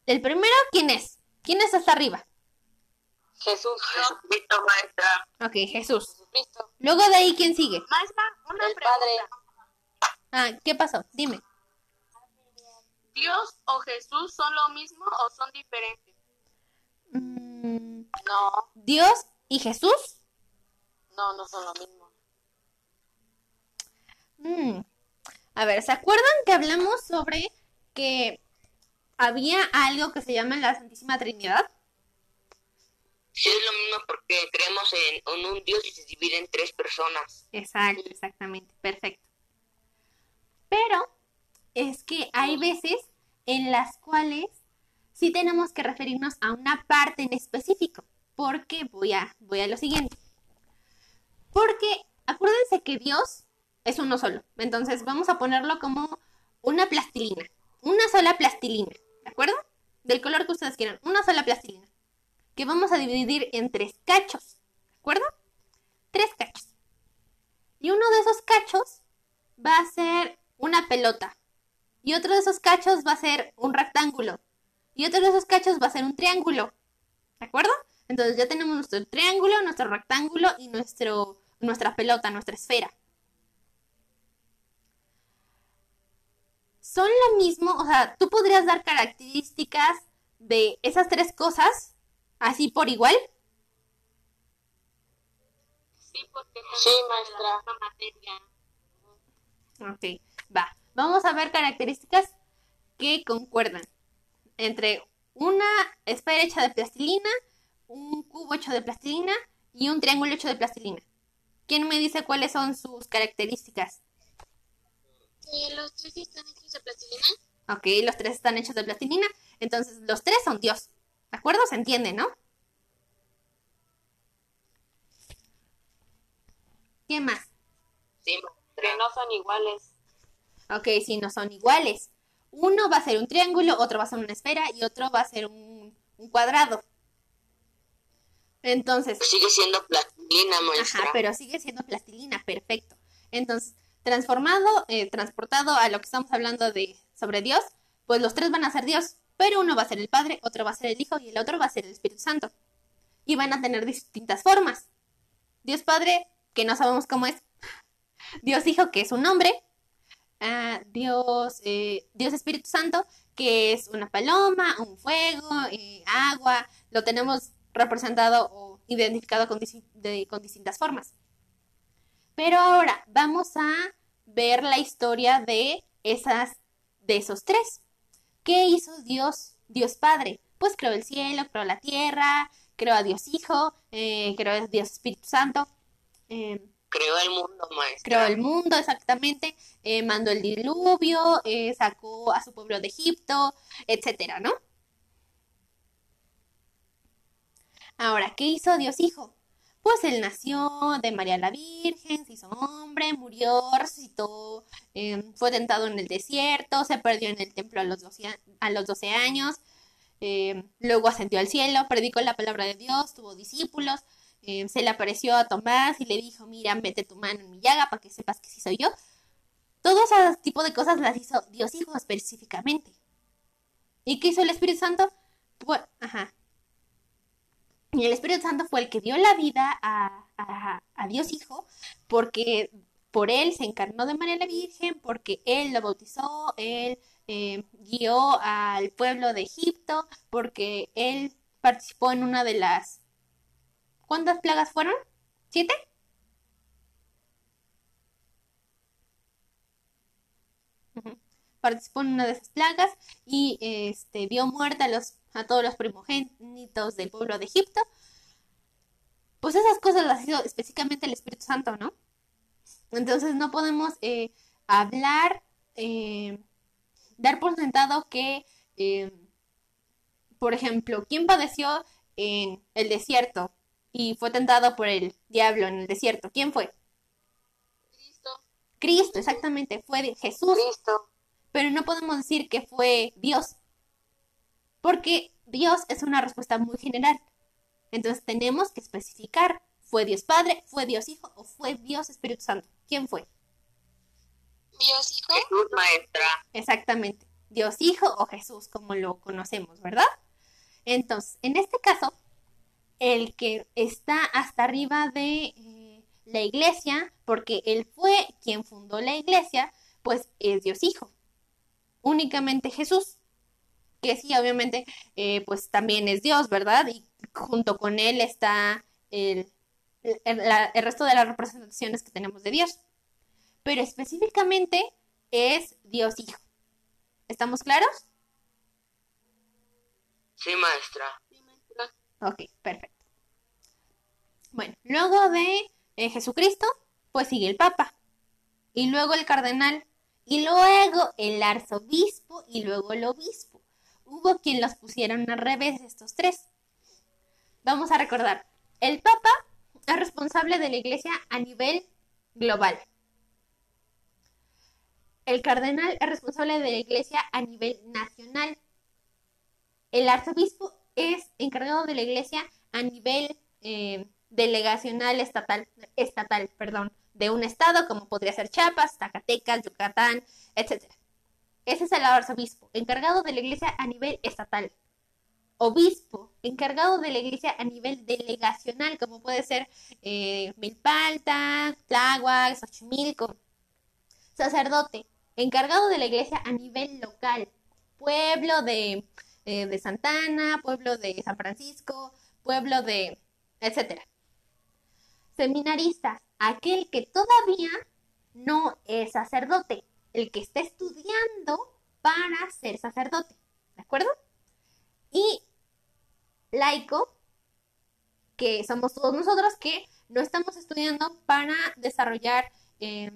El primero, ¿quién es? ¿Quién es hasta arriba? Jesús, Jesucristo, maestra. Ok, Jesús. Jesucristo, Luego de ahí, ¿quién sigue? Maestra, una el pregunta. Padre, Ah, ¿qué pasó? Dime. ¿Dios o Jesús son lo mismo o son diferentes? Mm, no, Dios y Jesús. no, no son lo mismo. Mm, A ver, ¿se acuerdan que hablamos sobre que había algo que se llama la Santísima Trinidad? Sí, es lo mismo porque creemos en, en un Dios y se divide en tres personas. Exacto, exactamente, perfecto. Pero es que hay veces en las cuales sí tenemos que referirnos a una parte en específico. Porque voy a, voy a lo siguiente. Porque acuérdense que Dios es uno solo. Entonces vamos a ponerlo como una plastilina. Una sola plastilina. ¿De acuerdo? Del color que ustedes quieran. Una sola plastilina. Que vamos a dividir en tres cachos. ¿De acuerdo? Tres cachos. Y uno de esos cachos va a ser una pelota. Y otro de esos cachos va a ser un rectángulo. Y otro de esos cachos va a ser un triángulo. ¿De acuerdo? Entonces ya tenemos nuestro triángulo, nuestro rectángulo y nuestro, nuestra pelota, nuestra esfera. Son lo mismo, o sea, tú podrías dar características de esas tres cosas así por igual. Sí, porque Sí, maestra. Ok, va. Vamos a ver características que concuerdan entre una esfera hecha de plastilina, un cubo hecho de plastilina y un triángulo hecho de plastilina. ¿Quién me dice cuáles son sus características? Eh, los tres están hechos de plastilina. Ok, los tres están hechos de plastilina, entonces los tres son Dios. ¿De acuerdo? Se entiende, ¿no? ¿Qué más? Sí, Que no son iguales. Ok, sí, no son iguales. Uno va a ser un triángulo, otro va a ser una esfera y otro va a ser un, un cuadrado. Entonces, Sigue siendo plastilina, maestra. ajá, pero sigue siendo plastilina, perfecto. Entonces, transformado, eh, transportado a lo que estamos hablando de sobre Dios, pues los tres van a ser Dios, pero uno va a ser el Padre, otro va a ser el Hijo y el otro va a ser el Espíritu Santo. Y van a tener distintas formas. Dios Padre, que no sabemos cómo es. Dios Hijo, que es un nombre. Ah, Dios, eh, Dios Espíritu Santo, que es una paloma, un fuego, eh, agua. Lo tenemos representado o identificado con, con distintas formas. Pero ahora vamos a ver la historia de esas, de esos tres. ¿Qué hizo Dios, Dios Padre? Pues creó el cielo, creó la tierra, creó a Dios Hijo, eh, creó a Dios Espíritu Santo. eh, Creó el mundo, maestra. creó el mundo exactamente, eh, mandó el diluvio, eh, sacó a su pueblo de Egipto, etcétera, ¿no? Ahora, ¿qué hizo Dios Hijo? Pues él nació de María la Virgen, se hizo hombre, murió, resucitó, eh, fue tentado en el desierto, se perdió en el templo a los 12, a- a los 12 años, eh, luego ascendió al cielo, predicó la palabra de Dios, tuvo discípulos, eh, se le apareció a Tomás y le dijo, mira, mete tu mano en mi llaga para que sepas que sí soy yo. Todo ese tipo de cosas las hizo Dios Hijo específicamente. ¿Y qué hizo el Espíritu Santo? Pues, ajá. Y el Espíritu Santo fue el que dio la vida a, a- a Dios Hijo, porque por él se encarnó de María la Virgen, porque él lo bautizó, él eh, guió al pueblo de Egipto, porque él participó en una de las... ¿Cuántas plagas fueron? ¿Siete? Participó en una de esas plagas y este, vio muerta a, los, a todos los primogénitos del pueblo de Egipto. Pues esas cosas las hizo específicamente el Espíritu Santo, ¿no? Entonces no podemos eh, hablar, eh, dar por sentado que, eh, por ejemplo, ¿quién padeció en el desierto y fue tentado por el diablo en el desierto? ¿Quién fue? Cristo. Cristo, exactamente, fue Jesús. Cristo. pero no podemos decir que fue Dios, porque Dios es una respuesta muy general. Entonces tenemos que especificar ¿Fue Dios Padre? ¿Fue Dios Hijo? ¿O fue Dios Espíritu Santo? ¿Quién fue? Dios Hijo. Jesús, maestra. Exactamente. Dios Hijo o Jesús, como lo conocemos, ¿verdad? Entonces, en este caso, el que está hasta arriba de eh, la iglesia, porque él fue quien fundó la iglesia, pues es Dios Hijo. Únicamente Jesús, que sí, obviamente, eh, pues también es Dios, ¿verdad? Y junto con él está el, el- la- el resto de las representaciones que tenemos de Dios. Pero específicamente es Dios Hijo. ¿Estamos claros? Sí, maestra. Sí, maestra. Ok, perfecto. Bueno, luego de eh, Jesucristo, pues sigue el Papa, y luego el cardenal, y luego el arzobispo, y luego el obispo. Hubo quien los pusieron al revés estos tres. Vamos a recordar, el Papa es responsable de la iglesia a nivel global. El cardenal es responsable de la iglesia a nivel nacional. El arzobispo es encargado de la iglesia a nivel eh, delegacional estatal, estatal, perdón, de un estado como podría ser Chiapas, Zacatecas, Yucatán, etc. Ese es el arzobispo, encargado de la iglesia a nivel estatal. Obispo, encargado de la iglesia a nivel delegacional, como puede ser eh, Milpalta, Tláhuac, Xochimilco. Sacerdote, encargado de la iglesia a nivel local. Pueblo de, eh, de Santana, pueblo de San Francisco, pueblo de, etcétera. Seminarista, aquel que todavía no es sacerdote, el que está estudiando para ser sacerdote, ¿de acuerdo? Y laico, que somos todos nosotros que no estamos estudiando para desarrollar eh,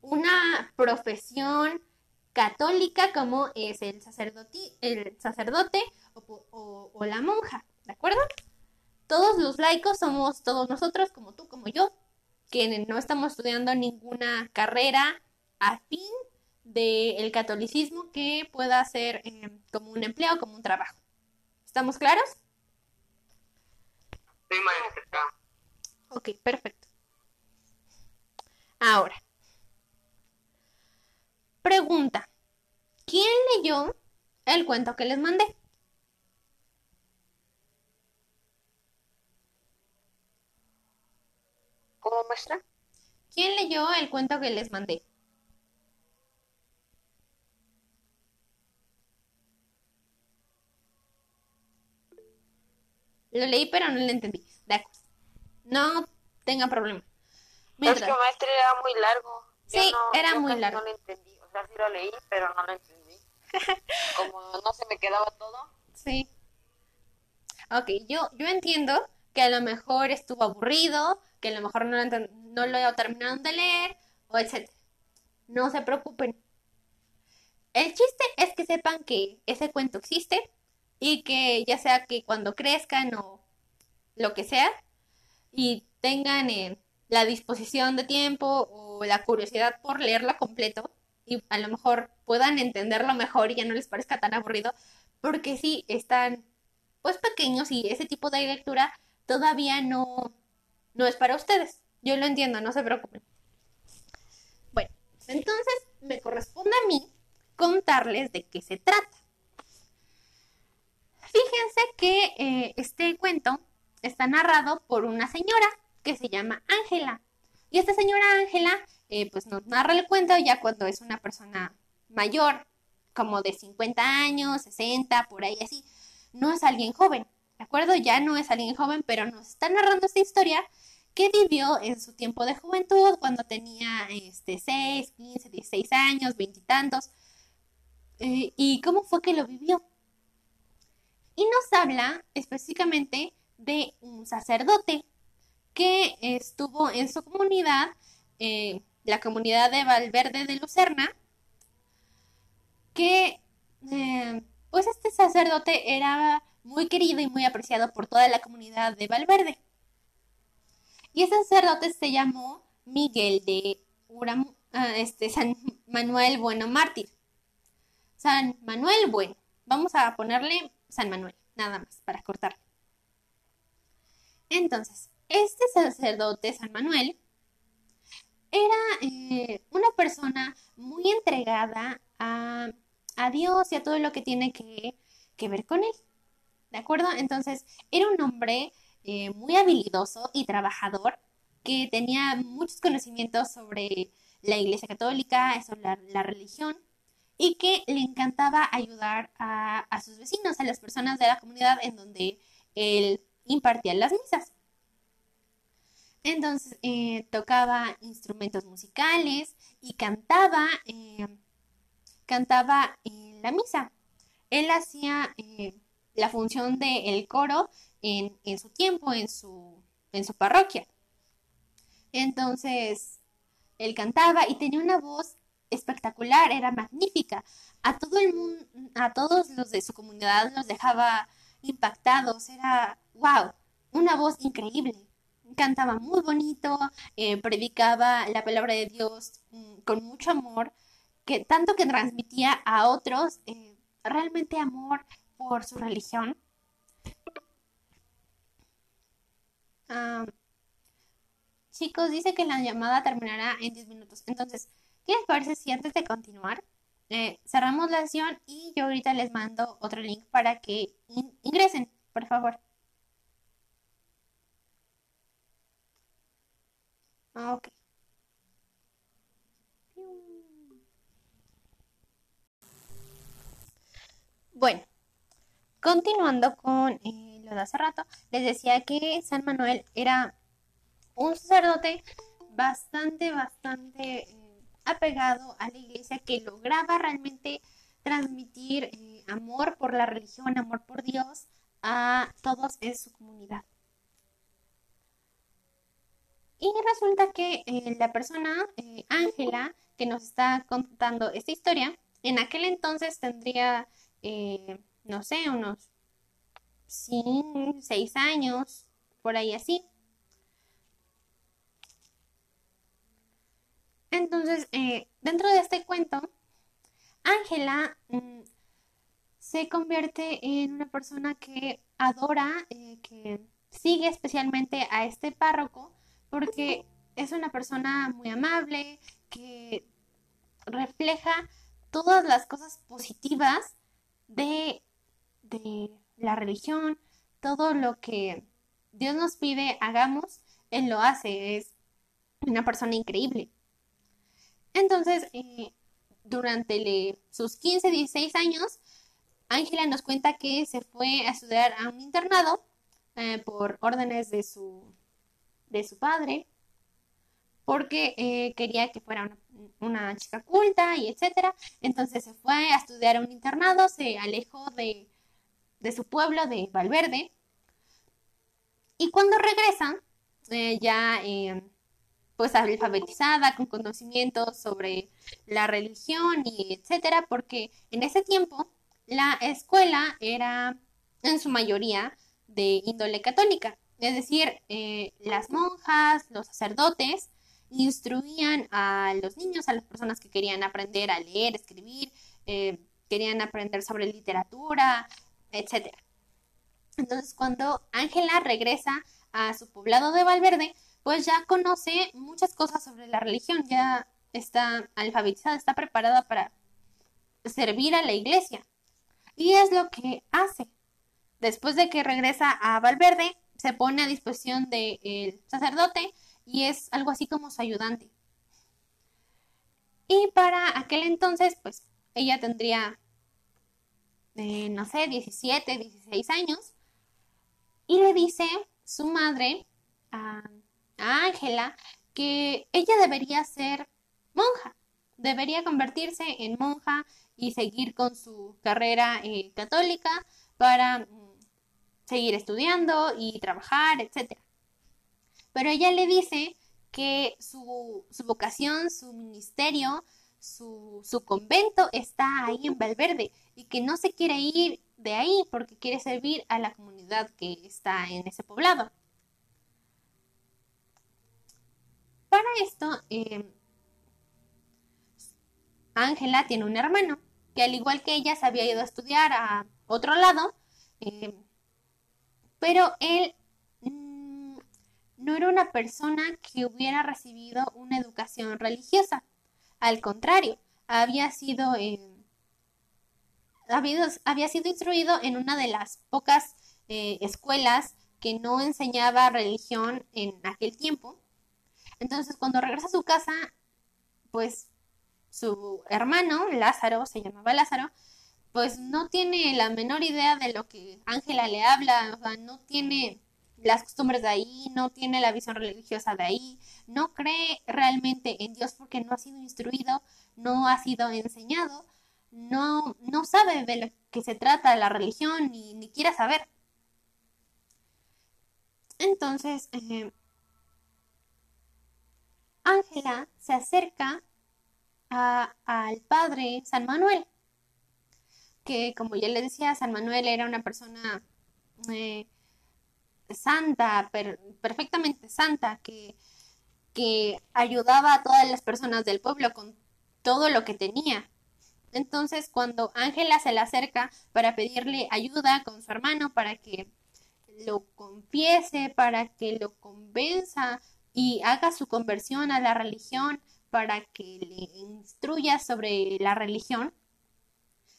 una profesión católica como es el, sacerdoti- el sacerdote o, o- o la monja, ¿de acuerdo? Todos los laicos somos todos nosotros, como tú, como yo, que no estamos estudiando ninguna carrera afín del catolicismo que pueda ser eh, como un empleo, como un trabajo. ¿Estamos claros? Sí, maestra. Ok, perfecto. Ahora, pregunta. ¿Quién leyó el cuento que les mandé? ¿Cómo maestra? ¿Quién leyó el cuento que les mandé? Lo leí, pero no lo entendí. De acuerdo. No tenga problema. Es Mientras- que maestra era muy largo. Yo Sí, no- era yo muy casi largo. No lo entendí. O sea, sí lo leí, pero no lo entendí. Como no se me quedaba todo. Sí. Ok, yo, yo entiendo que a lo mejor estuvo aburrido, que a lo mejor no lo, no lo terminaron de leer, o etc. No se preocupen. El chiste es que sepan que ese cuento existe y que ya sea que cuando crezcan o lo que sea, y tengan eh, la disposición de tiempo o la curiosidad por leerlo completo y a lo mejor puedan entenderlo mejor y ya no les parezca tan aburrido, porque sí están pues pequeños y ese tipo de lectura todavía no, no es para ustedes. Yo lo entiendo, no se preocupen. Bueno, entonces me corresponde a mí contarles de qué se trata. Fíjense que eh, este cuento está narrado por una señora que se llama Ángela. Y esta señora Ángela, eh, pues nos narra el cuento ya cuando es una persona mayor, como de 50 años, 60, por ahí así. No es alguien joven, ¿de acuerdo? Ya no es alguien joven, pero nos está narrando esta historia que vivió en su tiempo de juventud, cuando tenía este, 6, 15, 16 años, veintitantos. Eh, ¿Y cómo fue que lo vivió? Y nos habla específicamente de un sacerdote que estuvo en su comunidad, eh, la comunidad de Valverde de Lucerna, que eh, pues este sacerdote era muy querido y muy apreciado por toda la comunidad de Valverde. Y ese sacerdote se llamó Miguel de Uram, ah, este, San Manuel Bueno Mártir. San Manuel Bueno. Vamos a ponerle San Manuel, nada más, para cortarlo. Entonces, este sacerdote, San Manuel, era eh, una persona muy entregada a, a, Dios y a todo lo que tiene que, que, ver con él. ¿De acuerdo? Entonces, era un hombre eh, muy habilidoso y trabajador que tenía muchos conocimientos sobre la Iglesia Católica, sobre la, la religión, y que le encantaba ayudar a, a, sus vecinos, a las personas de la comunidad en donde él impartía las misas. Entonces eh, tocaba instrumentos musicales y cantaba, eh, cantaba en la misa. Él hacía eh, la función del coro en, en, su tiempo, en su, en su parroquia. Entonces, él cantaba y tenía una voz espectacular, era magnífica. A todo el mundo, a todos los de su comunidad los dejaba impactados, era wow, una voz increíble cantaba muy bonito, eh, predicaba la palabra de Dios mm, con mucho amor, que tanto que transmitía a otros eh, realmente amor por su religión. Ah, chicos, dice que la llamada terminará en 10 minutos. Entonces, ¿qué les parece si antes de continuar eh, cerramos la sesión y yo ahorita les mando otro link para que ingresen, por favor? Ah, ok. Bueno, continuando con eh, lo de hace rato, les decía que San Manuel era un sacerdote bastante, bastante eh, apegado a la iglesia que lograba realmente transmitir eh, amor por la religión, amor por Dios a todos en su comunidad. Y resulta que eh, la persona, eh, Ángela, que nos está contando esta historia, en aquel entonces tendría, no sé, unos 5, 6 años, por ahí así. Entonces, dentro de este cuento, Ángela mm, se convierte en una persona que adora, que sigue especialmente a este párroco, porque es una persona muy amable, que refleja todas las cosas positivas de, de la religión, todo lo que Dios nos pide hagamos, Él lo hace, es una persona increíble. Entonces, eh, durante sus 15, 16 años, Ángela nos cuenta que se fue a estudiar a un internado eh, por órdenes de su de su padre, porque eh, quería que fuera una, chica culta y etcétera. Entonces se fue a estudiar a un internado, se alejó de, de su pueblo, de Valverde. Y cuando regresa, ya pues alfabetizada, con conocimientos sobre la religión y etcétera, porque en ese tiempo la escuela era en su mayoría de índole católica. Es decir, eh, las monjas, los sacerdotes, instruían a los niños, a las personas que querían aprender a leer, escribir, eh, querían aprender sobre literatura, etc. Entonces, cuando Ángela regresa a su poblado de Valverde, pues ya conoce muchas cosas sobre la religión, ya está alfabetizada, está preparada para servir a la iglesia. Y es lo que hace. Después de que regresa a Valverde, se pone a disposición del sacerdote y es algo así como su ayudante. Y para aquel entonces, pues ella tendría, eh, no sé, 17, 16 años. Y le dice su madre a Ángela que ella debería ser monja, debería convertirse en monja y seguir con su carrera eh, católica para seguir estudiando y trabajar, etc. Pero ella le dice que su, vocación, su ministerio, su, su, convento está ahí en Valverde y que no se quiere ir de ahí porque quiere servir a la comunidad que está en ese poblado. Para esto, em, Ángela tiene un hermano que al igual que ella se había ido a estudiar a otro lado, em, pero él mm, no era una persona que hubiera recibido una educación religiosa. Al contrario, había sido, había, había sido instruido en una de las pocas eh, escuelas que no enseñaba religión en aquel tiempo. Entonces, cuando regresa a su casa, pues su hermano, Lázaro, se llamaba Lázaro, pues no tiene la menor idea de lo que Ángela le habla, o sea, no tiene las costumbres de ahí, no tiene la visión religiosa de ahí, no cree realmente en Dios porque no ha sido instruido, no ha sido enseñado, no, no sabe de lo que se trata la religión ni, ni quiere saber. Entonces, eh, Ángela se acerca al padre San Manuel, que como ya le decía, San Manuel era una persona eh, santa, per- perfectamente santa, que, que ayudaba a todas las personas del pueblo con todo lo que tenía. Entonces, cuando Ángela se le acerca para pedirle ayuda con su hermano para que lo confiese, para que lo convenza y haga su conversión a la religión, para que le instruya sobre la religión,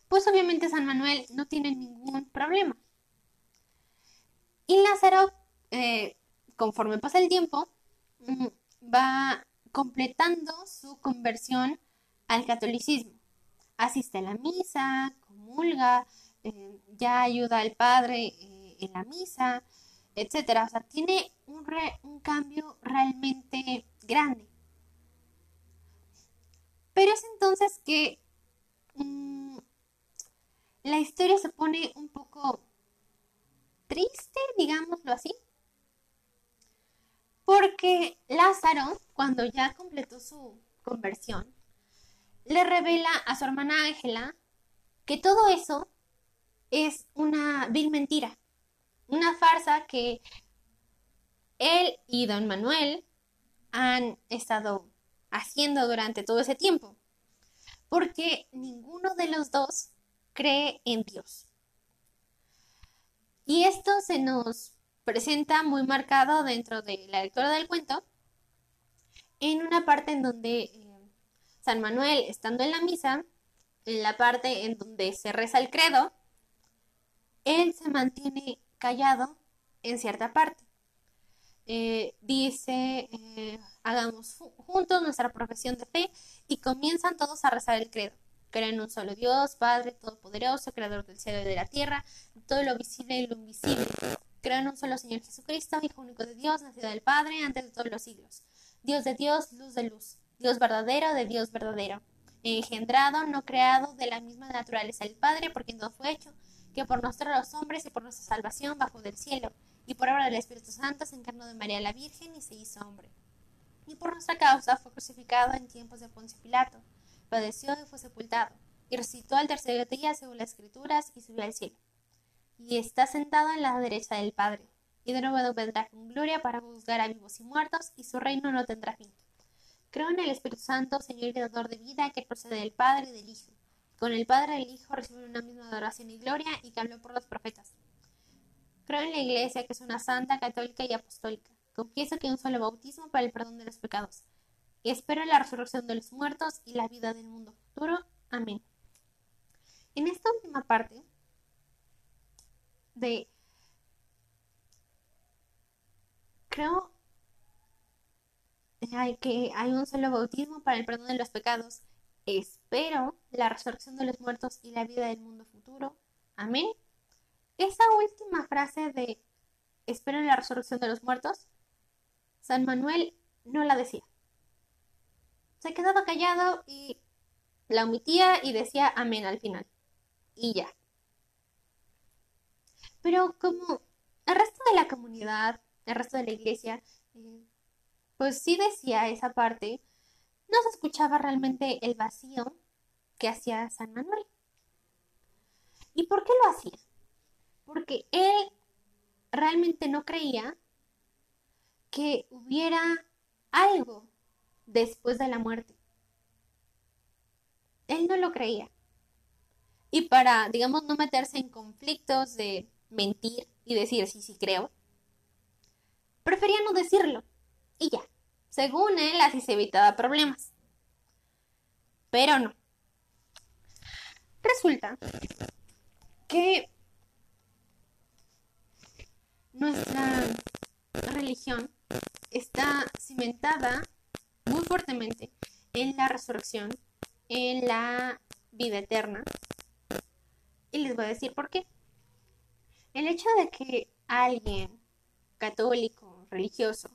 pues obviamente San Manuel no tiene ningún problema. Y Lázaro, eh, conforme pasa el tiempo, mm, va completando su conversión al catolicismo. Asiste a la misa, comulga, eh, ya ayuda al padre eh, en la misa, etcétera. O sea, tiene un, re- un cambio realmente grande. Pero es entonces que mm, la historia se pone un poco triste, digámoslo así. Porque Lázaro, cuando ya completó su conversión, le revela a su hermana Ángela que todo eso es una vil mentira, una farsa que él y don Manuel han estado haciendo durante todo ese tiempo, porque ninguno de los dos cree en Dios. Y esto se nos presenta muy marcado dentro de la lectura del cuento, en una parte en donde eh, San Manuel, estando en la misa, en la parte en donde se reza el credo, él se mantiene callado en cierta parte. Eh, dice, eh, hagamos ju- juntos nuestra profesión de fe y comienzan todos a rezar el credo. Creo en un solo Dios, Padre Todopoderoso, Creador del cielo y de la tierra, todo lo visible y lo invisible. Creo en un solo Señor Jesucristo, Hijo único de Dios, nacido del Padre, antes de todos los siglos. Dios de Dios, luz de luz. Dios verdadero de Dios verdadero. Engendrado, no creado, de la misma naturaleza del Padre, por quien todo fue hecho, por nosotros los hombres y por nuestra salvación bajo del cielo, y por obra del Espíritu Santo se encarnó de María la Virgen y se hizo hombre. Y por nuestra causa fue crucificado en tiempos de Poncio Pilato, padeció y fue sepultado, y resucitó al tercer día según las Escrituras y subió al cielo. Y está sentado en la derecha del Padre, y de nuevo vendrá con gloria para juzgar a vivos y muertos, y su reino no tendrá fin. Creo en el Espíritu Santo, Señor y dador de vida, que procede del Padre y del Hijo. Con el Padre el Hijo reciben una misma adoración y gloria, y que habló por los profetas. Creo en la Iglesia, que es una santa, católica y apostólica. Confieso que hay un solo bautismo para el perdón de los pecados. Espero la resurrección de los muertos y la vida del mundo futuro. Amén. En esta última parte de... Creo que hay un solo bautismo para el perdón de los pecados. Espero la resurrección de los muertos y la vida del mundo futuro. Amén. Esa última frase de espero la resurrección de los muertos, San Manuel no la decía. Se quedaba callado y la omitía y decía amén al final. Y ya. Pero como el resto de la comunidad, el resto de la iglesia, eh, pues sí decía esa parte, no se escuchaba realmente el vacío que hacía San Manuel. ¿Y por qué lo hacía? Porque él realmente no creía que hubiera algo después de la muerte. Él no lo creía. Y para, digamos, no meterse en conflictos de mentir y decir sí, sí creo, prefería no decirlo. Y ya, según él, así se evitaba problemas. Pero no. Resulta que nuestra religión está cimentada muy fuertemente en la resurrección, en la vida eterna. Y les voy a decir por qué. El hecho de que alguien católico, religioso,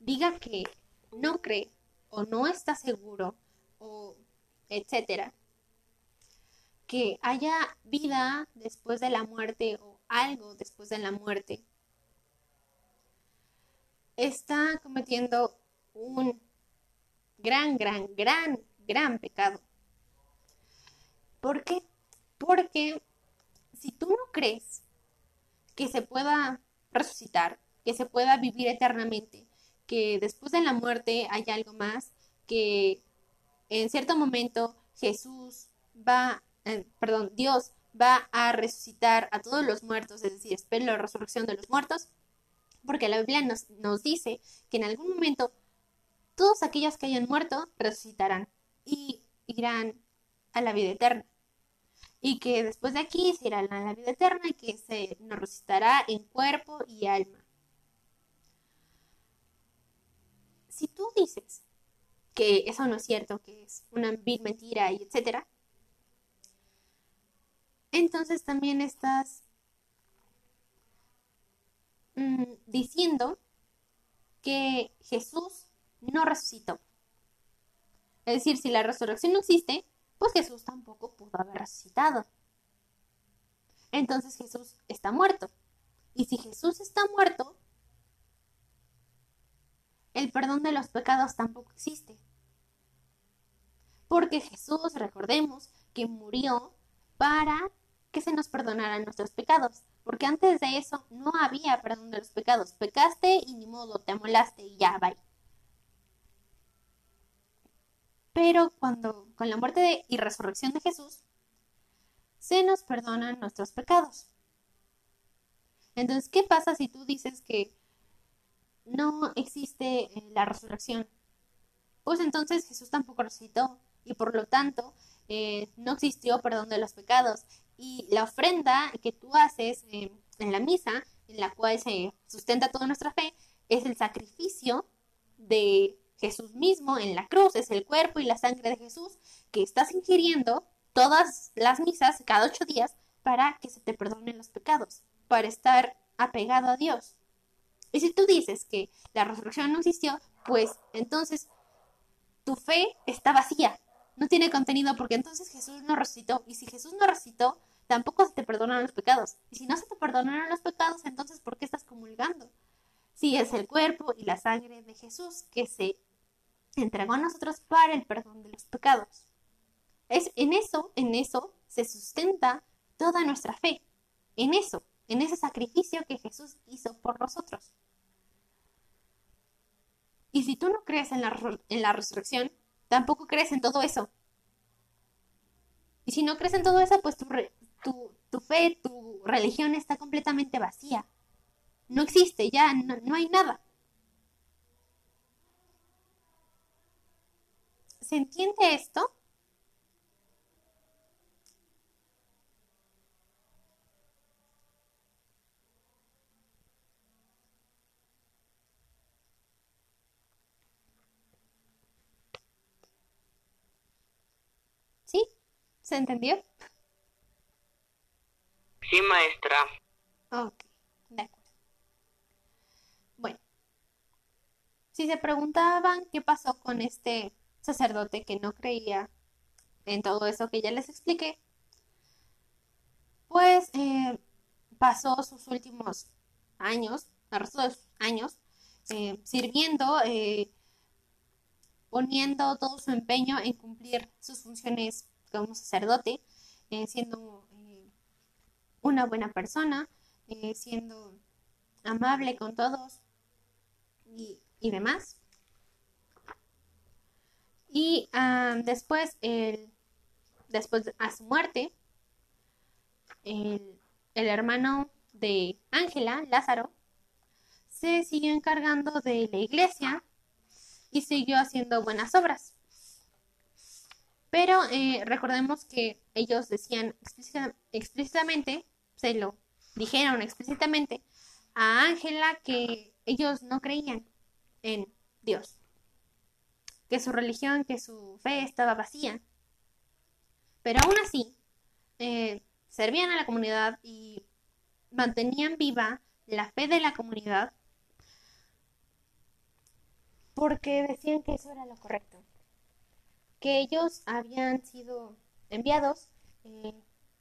diga que no cree o no está seguro o etcétera, que haya vida después de la muerte o algo después de la muerte, está cometiendo un gran, gran, gran, gran pecado. ¿Por qué? Porque si tú no crees que se pueda resucitar, que se pueda vivir eternamente, que después de la muerte hay algo más, que en cierto momento Jesús va, eh, perdón, Dios va a resucitar a todos los muertos, es decir, espera la resurrección de los muertos, porque la Biblia nos, nos dice que en algún momento todos aquellos que hayan muerto resucitarán y irán a la vida eterna. Y que después de aquí se irán a la vida eterna y que se nos resucitará en cuerpo y alma. Si tú dices que eso no es cierto, que es una vil mentira y etcétera, entonces también estás mm, diciendo que Jesús no resucitó. Es decir, si la resurrección no existe, pues Jesús tampoco pudo haber resucitado. Entonces Jesús está muerto. Y si Jesús está muerto, el perdón de los pecados tampoco existe. Porque Jesús, recordemos, que murió para que se nos perdonaran nuestros pecados. Porque antes de eso no había perdón de los pecados. Pecaste y ni modo, te amolaste y ya, bye. Pero cuando, con la muerte y resurrección de Jesús, se nos perdonan nuestros pecados. Entonces, ¿qué pasa si tú dices que no existe eh, la resurrección? Pues entonces Jesús tampoco resucitó y por lo tanto eh, no existió perdón de los pecados. Y la ofrenda que tú haces eh, en la misa, en la cual se sustenta toda nuestra fe, es el sacrificio de Jesús mismo en la cruz, es el cuerpo y la sangre de Jesús que estás ingiriendo todas las misas cada ocho días para que se te perdonen los pecados, para estar apegado a Dios. Y si tú dices que la resurrección no existió, pues entonces tu fe está vacía, no tiene contenido porque entonces Jesús no resucitó. Y si Jesús no resucitó, tampoco se te perdonan los pecados. Y si no se te perdonaron los pecados, entonces ¿por qué estás comulgando? Si es el cuerpo y la sangre de Jesús que se entregó a nosotros para el perdón de los pecados. Es en eso, en eso se sustenta toda nuestra fe. En eso, en ese sacrificio que Jesús hizo por nosotros. Y si tú no crees en la, en la resurrección, tampoco crees en todo eso. Y si no crees en todo eso, pues tu, tu, tu fe, tu religión está completamente vacía. No existe, ya no hay nada. ¿Se entiende esto? ¿Sí? ¿Se entendió? Sí, maestra. Ok, de acuerdo. Bueno, si se preguntaban qué pasó con este sacerdote que no creía en todo eso que ya les expliqué, pues eh, pasó sus últimos años, el resto de sus años, eh, sirviendo, eh, poniendo todo su empeño en cumplir sus funciones como sacerdote, siendo una buena persona, siendo amable con todos y, demás. Y después, el, después a su muerte, el, hermano de Ángela, Lázaro, se siguió encargando de la iglesia y siguió haciendo buenas obras. Pero eh, recordemos que ellos decían explícitamente, se lo dijeron explícitamente a Ángela que ellos no creían en Dios, que su religión, que su fe estaba vacía. Pero aún así, eh, servían a la comunidad y mantenían viva la fe de la comunidad porque decían que eso era lo correcto, que ellos habían sido enviados eh,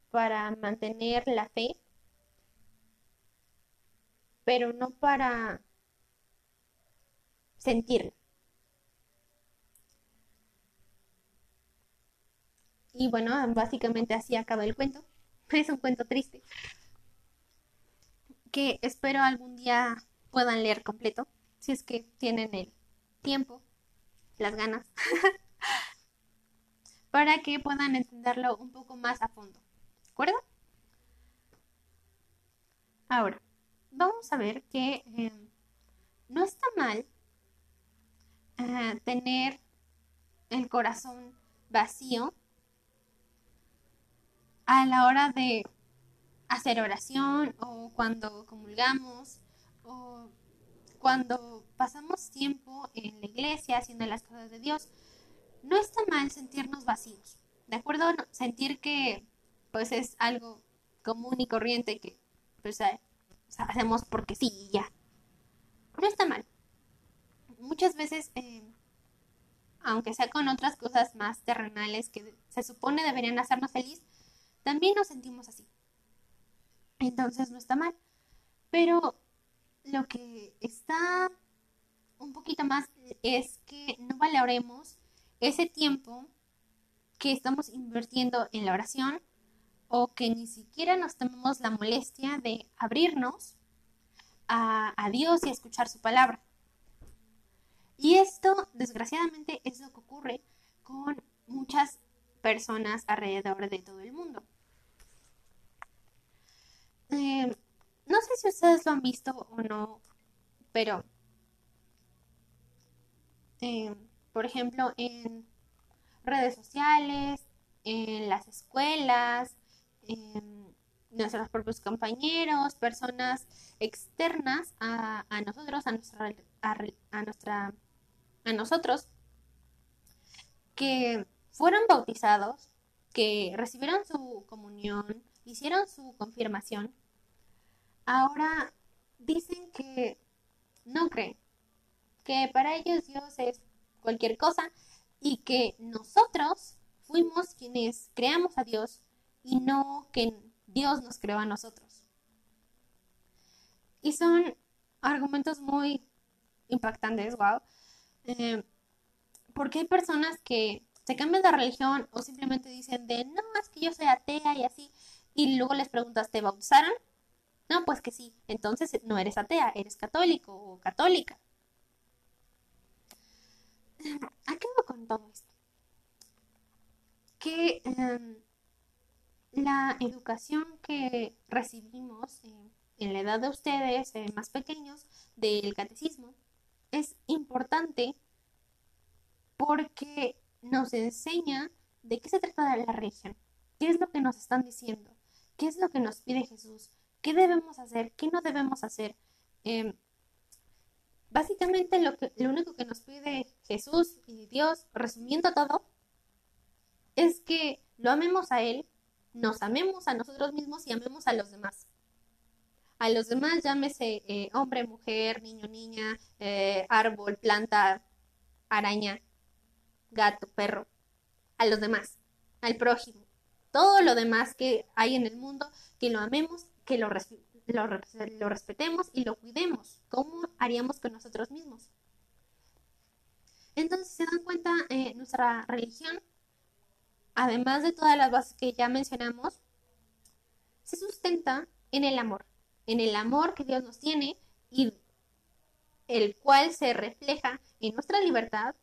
para mantener la fe, pero no para sentirla. Y bueno, básicamente así acaba el cuento. Es un cuento triste. Que espero algún día puedan leer completo. Si es que tienen el tiempo, las ganas, para que puedan entenderlo un poco más a fondo. ¿De acuerdo? Ahora, vamos a ver que em, no está mal eh, tener el corazón vacío a la hora de hacer oración o cuando comulgamos o cuando pasamos tiempo en la iglesia haciendo las cosas de Dios, no está mal sentirnos vacíos, ¿de acuerdo? sentir que pues es algo común y corriente que pues hacemos porque sí y ya. No está mal. Muchas veces, eh, aunque sea con otras cosas más terrenales que se supone deberían hacernos feliz, también nos sentimos así. Entonces no está mal. Pero lo que está un poquito más es que no valoremos ese tiempo que estamos invirtiendo en la oración o que ni siquiera nos tomemos la molestia de abrirnos a, a, Dios y a escuchar su palabra. Y esto, desgraciadamente, es lo que ocurre con muchas personas alrededor de todo el mundo. Eh, no sé si ustedes lo han visto o no, pero, eh, por ejemplo, en redes sociales, en las escuelas, en nuestros propios compañeros, personas externas a, nosotros, a nuestra, a, nuestra, a nosotros, que fueron bautizados, que recibieron su comunión, hicieron su confirmación ahora dicen que no creen, que para ellos Dios es cualquier cosa y que nosotros fuimos quienes creamos a Dios y no que Dios nos creó a nosotros. Y son argumentos muy impactantes, wow. Eh, porque hay personas que se cambian de religión o simplemente dicen de no, es que yo soy atea y así. Y luego les preguntas, ¿te bautizaron? No, pues que sí. Entonces no eres atea, eres católico o católica. ¿A qué voy con todo esto? Que em, la educación que recibimos en la edad de ustedes, más pequeños, del catecismo, es importante porque nos enseña de qué se trata la religión, qué es lo que nos están diciendo, qué es lo que nos pide Jesús, qué debemos hacer, qué no debemos hacer. Em, básicamente lo, que, lo único que nos pide Jesús y Dios, resumiendo todo, es que lo amemos a Él, nos amemos a nosotros mismos y amemos a los demás. A los demás, llámese eh, hombre, mujer, niño, niña, eh, árbol, planta, araña, gato, perro. A los demás, al prójimo. Todo lo demás que hay en el mundo, que lo amemos que lo, lo, respetemos y lo cuidemos, como haríamos con nosotros mismos. Entonces, se dan cuenta, eh, nuestra religión, además de todas las bases que ya mencionamos, se sustenta en el amor, en el amor que Dios nos tiene y el cual se refleja en nuestra libertad,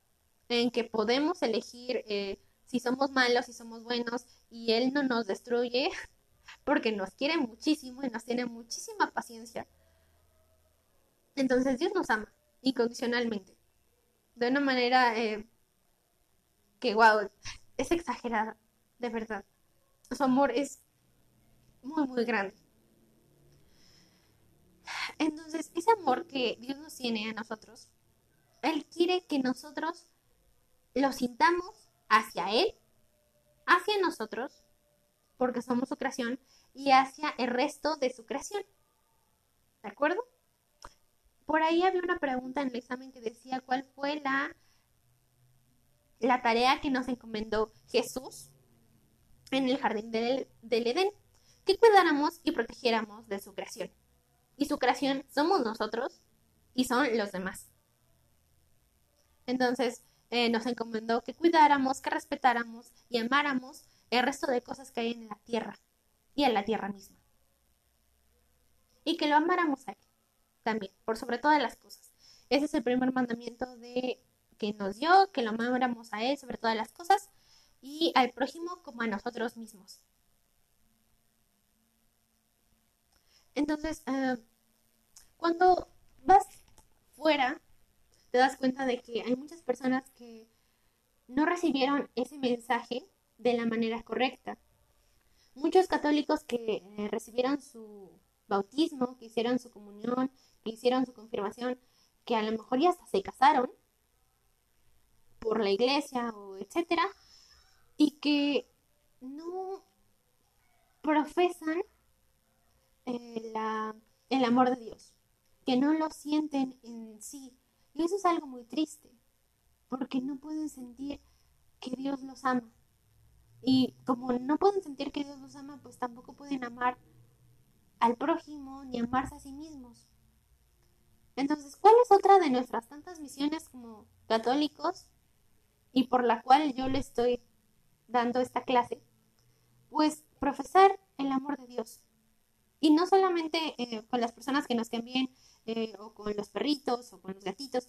en que podemos elegir eh, si somos malos, si somos buenos, y Él no nos destruye, porque nos quiere muchísimo y nos tiene muchísima paciencia. Entonces Dios nos ama incondicionalmente, de una manera eh, que, wow, es exagerada, de verdad. Su amor es muy, muy grande. Entonces, ese amor que Dios nos tiene a nosotros, Él quiere que nosotros lo sintamos hacia Él, hacia nosotros, porque somos su creación, y hacia el resto de su creación. ¿De acuerdo? Por ahí había una pregunta en el examen que decía cuál fue la, la tarea que nos encomendó Jesús en el jardín del, del Edén, que cuidáramos y protegiéramos de su creación. Y su creación somos nosotros y son los demás. Entonces eh, nos encomendó que cuidáramos, que respetáramos y amáramos el resto de cosas que hay en la tierra y en la tierra misma. Y que lo amáramos a Él también, por sobre todas las cosas. Ese es el primer mandamiento de que nos dio, que lo amáramos a Él sobre todas las cosas y al prójimo como a nosotros mismos. Entonces, eh, cuando vas fuera, te das cuenta de que hay muchas personas que no recibieron ese mensaje de la manera correcta. Muchos católicos que eh, recibieron su bautismo, que hicieron su comunión, que hicieron su confirmación, que a lo mejor ya hasta se casaron por la iglesia o etcétera, y que no profesan eh, el amor de Dios, que no lo sienten en sí. Y eso es algo muy triste, porque no pueden sentir que Dios los ama. Y como no pueden sentir que Dios los ama, pues tampoco pueden amar al prójimo ni amarse a sí mismos. Entonces, ¿cuál es otra de nuestras tantas misiones como católicos y por la cual yo le estoy dando esta clase? Pues profesar el amor de Dios. Y no solamente eh, con las personas que nos queden bien, eh, o con los perritos, o con los gatitos,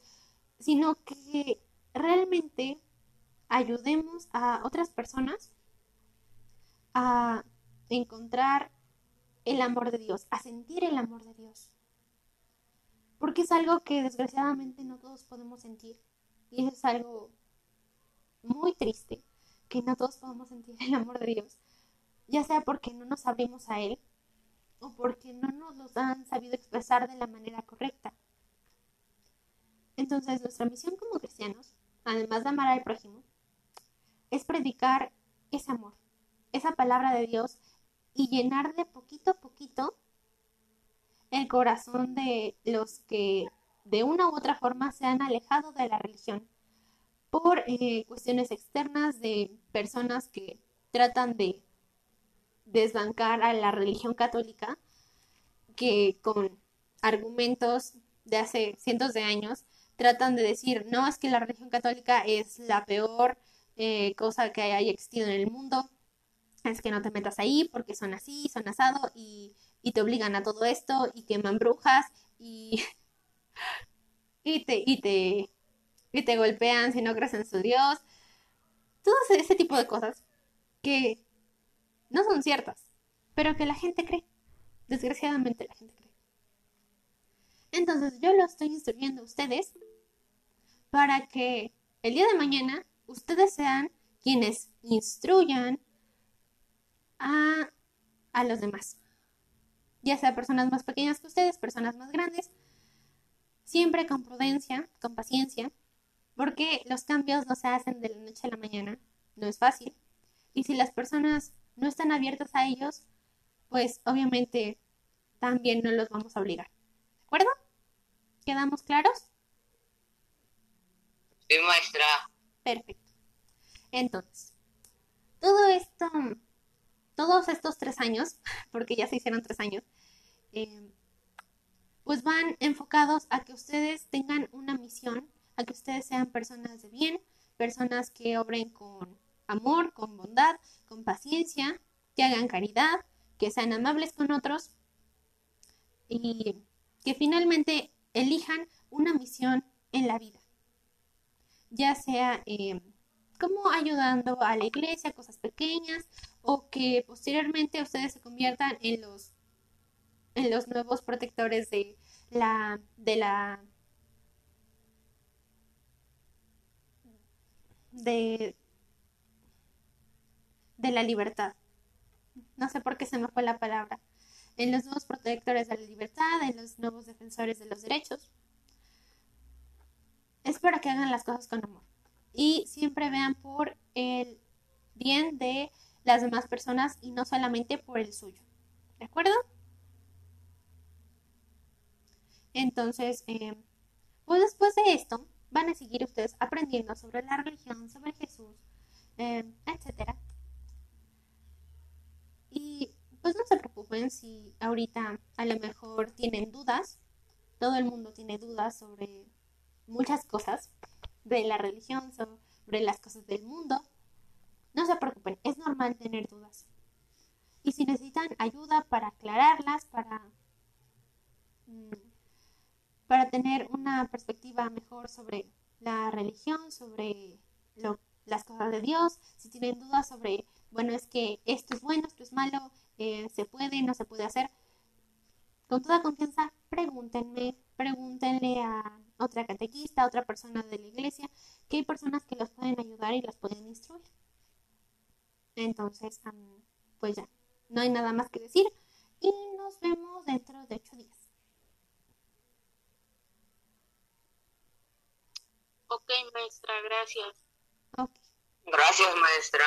sino que realmente ayudemos a otras personas a encontrar el amor de Dios, a sentir el amor de Dios. Porque es algo que desgraciadamente no todos podemos sentir. Y es algo muy triste, que no todos podemos sentir el amor de Dios. Ya sea porque no nos abrimos a Él o porque no nos los han sabido expresar de la manera correcta. Entonces, nuestra misión como cristianos, además de amar al prójimo, es predicar ese amor, esa palabra de Dios y llenar de poquito a poquito el corazón de los que de una u otra forma se han alejado de la religión por eh, cuestiones externas de personas que tratan de desbancar a la religión católica que con argumentos de hace cientos de años tratan de decir, no, es que la religión católica es la peor eh, cosa que haya existido en el mundo, es que no te metas ahí porque son así, son asado y, y te obligan a todo esto y queman brujas y, y, te, y, te, y te golpean si no crees en su Dios. Todo ese tipo de cosas que no son ciertas, pero que la gente cree. Desgraciadamente la gente cree. Entonces yo lo estoy instruyendo a ustedes para que el día de mañana ustedes sean quienes instruyan a, a los demás. Ya sea personas más pequeñas que ustedes, personas más grandes, siempre con prudencia, con paciencia, porque los cambios no se hacen de la noche a la mañana, no es fácil. Y si las personas no están abiertas a ellos, pues obviamente también no los vamos a obligar. ¿De acuerdo? ¿Quedamos claros? Sí, maestra. Perfecto. Entonces, todo esto, todos estos tres años, porque ya se hicieron tres años, eh, pues van enfocados a que ustedes tengan una misión, a que ustedes sean personas de bien, personas que obren con amor, con bondad, con paciencia, que hagan caridad, que sean amables con otros y que finalmente elijan una misión en la vida, ya sea eh, como ayudando a la iglesia, cosas pequeñas, o que posteriormente ustedes se conviertan en los, en los nuevos protectores de la de la de de la libertad. No sé por qué se me fue la palabra. En los nuevos protectores de la libertad, en los nuevos defensores de los derechos. Es para que hagan las cosas con amor. Y siempre vean por el bien de las demás personas y no solamente por el suyo. ¿De acuerdo? Entonces, eh, pues después de esto, van a seguir ustedes aprendiendo sobre la religión, sobre Jesús, eh, etcétera. Y pues no se preocupen si ahorita a lo mejor tienen dudas. Todo el mundo tiene dudas sobre muchas cosas de la religión, sobre las cosas del mundo. No se preocupen, es normal tener dudas. Y si necesitan ayuda para aclararlas, para, mm, para tener una perspectiva mejor sobre la religión, sobre lo, las cosas de Dios, si tienen dudas sobre, bueno, es que esto es bueno, esto es malo, eh, se puede, no se puede hacer, con toda confianza, pregúntenme, pregúntenle a otra catequista, a otra persona de la iglesia, que hay personas que los pueden ayudar y los pueden instruir. Entonces, pues ya, no hay nada más que decir y nos vemos dentro de ocho días. Ok, maestra, gracias. Ok. Gracias, maestra.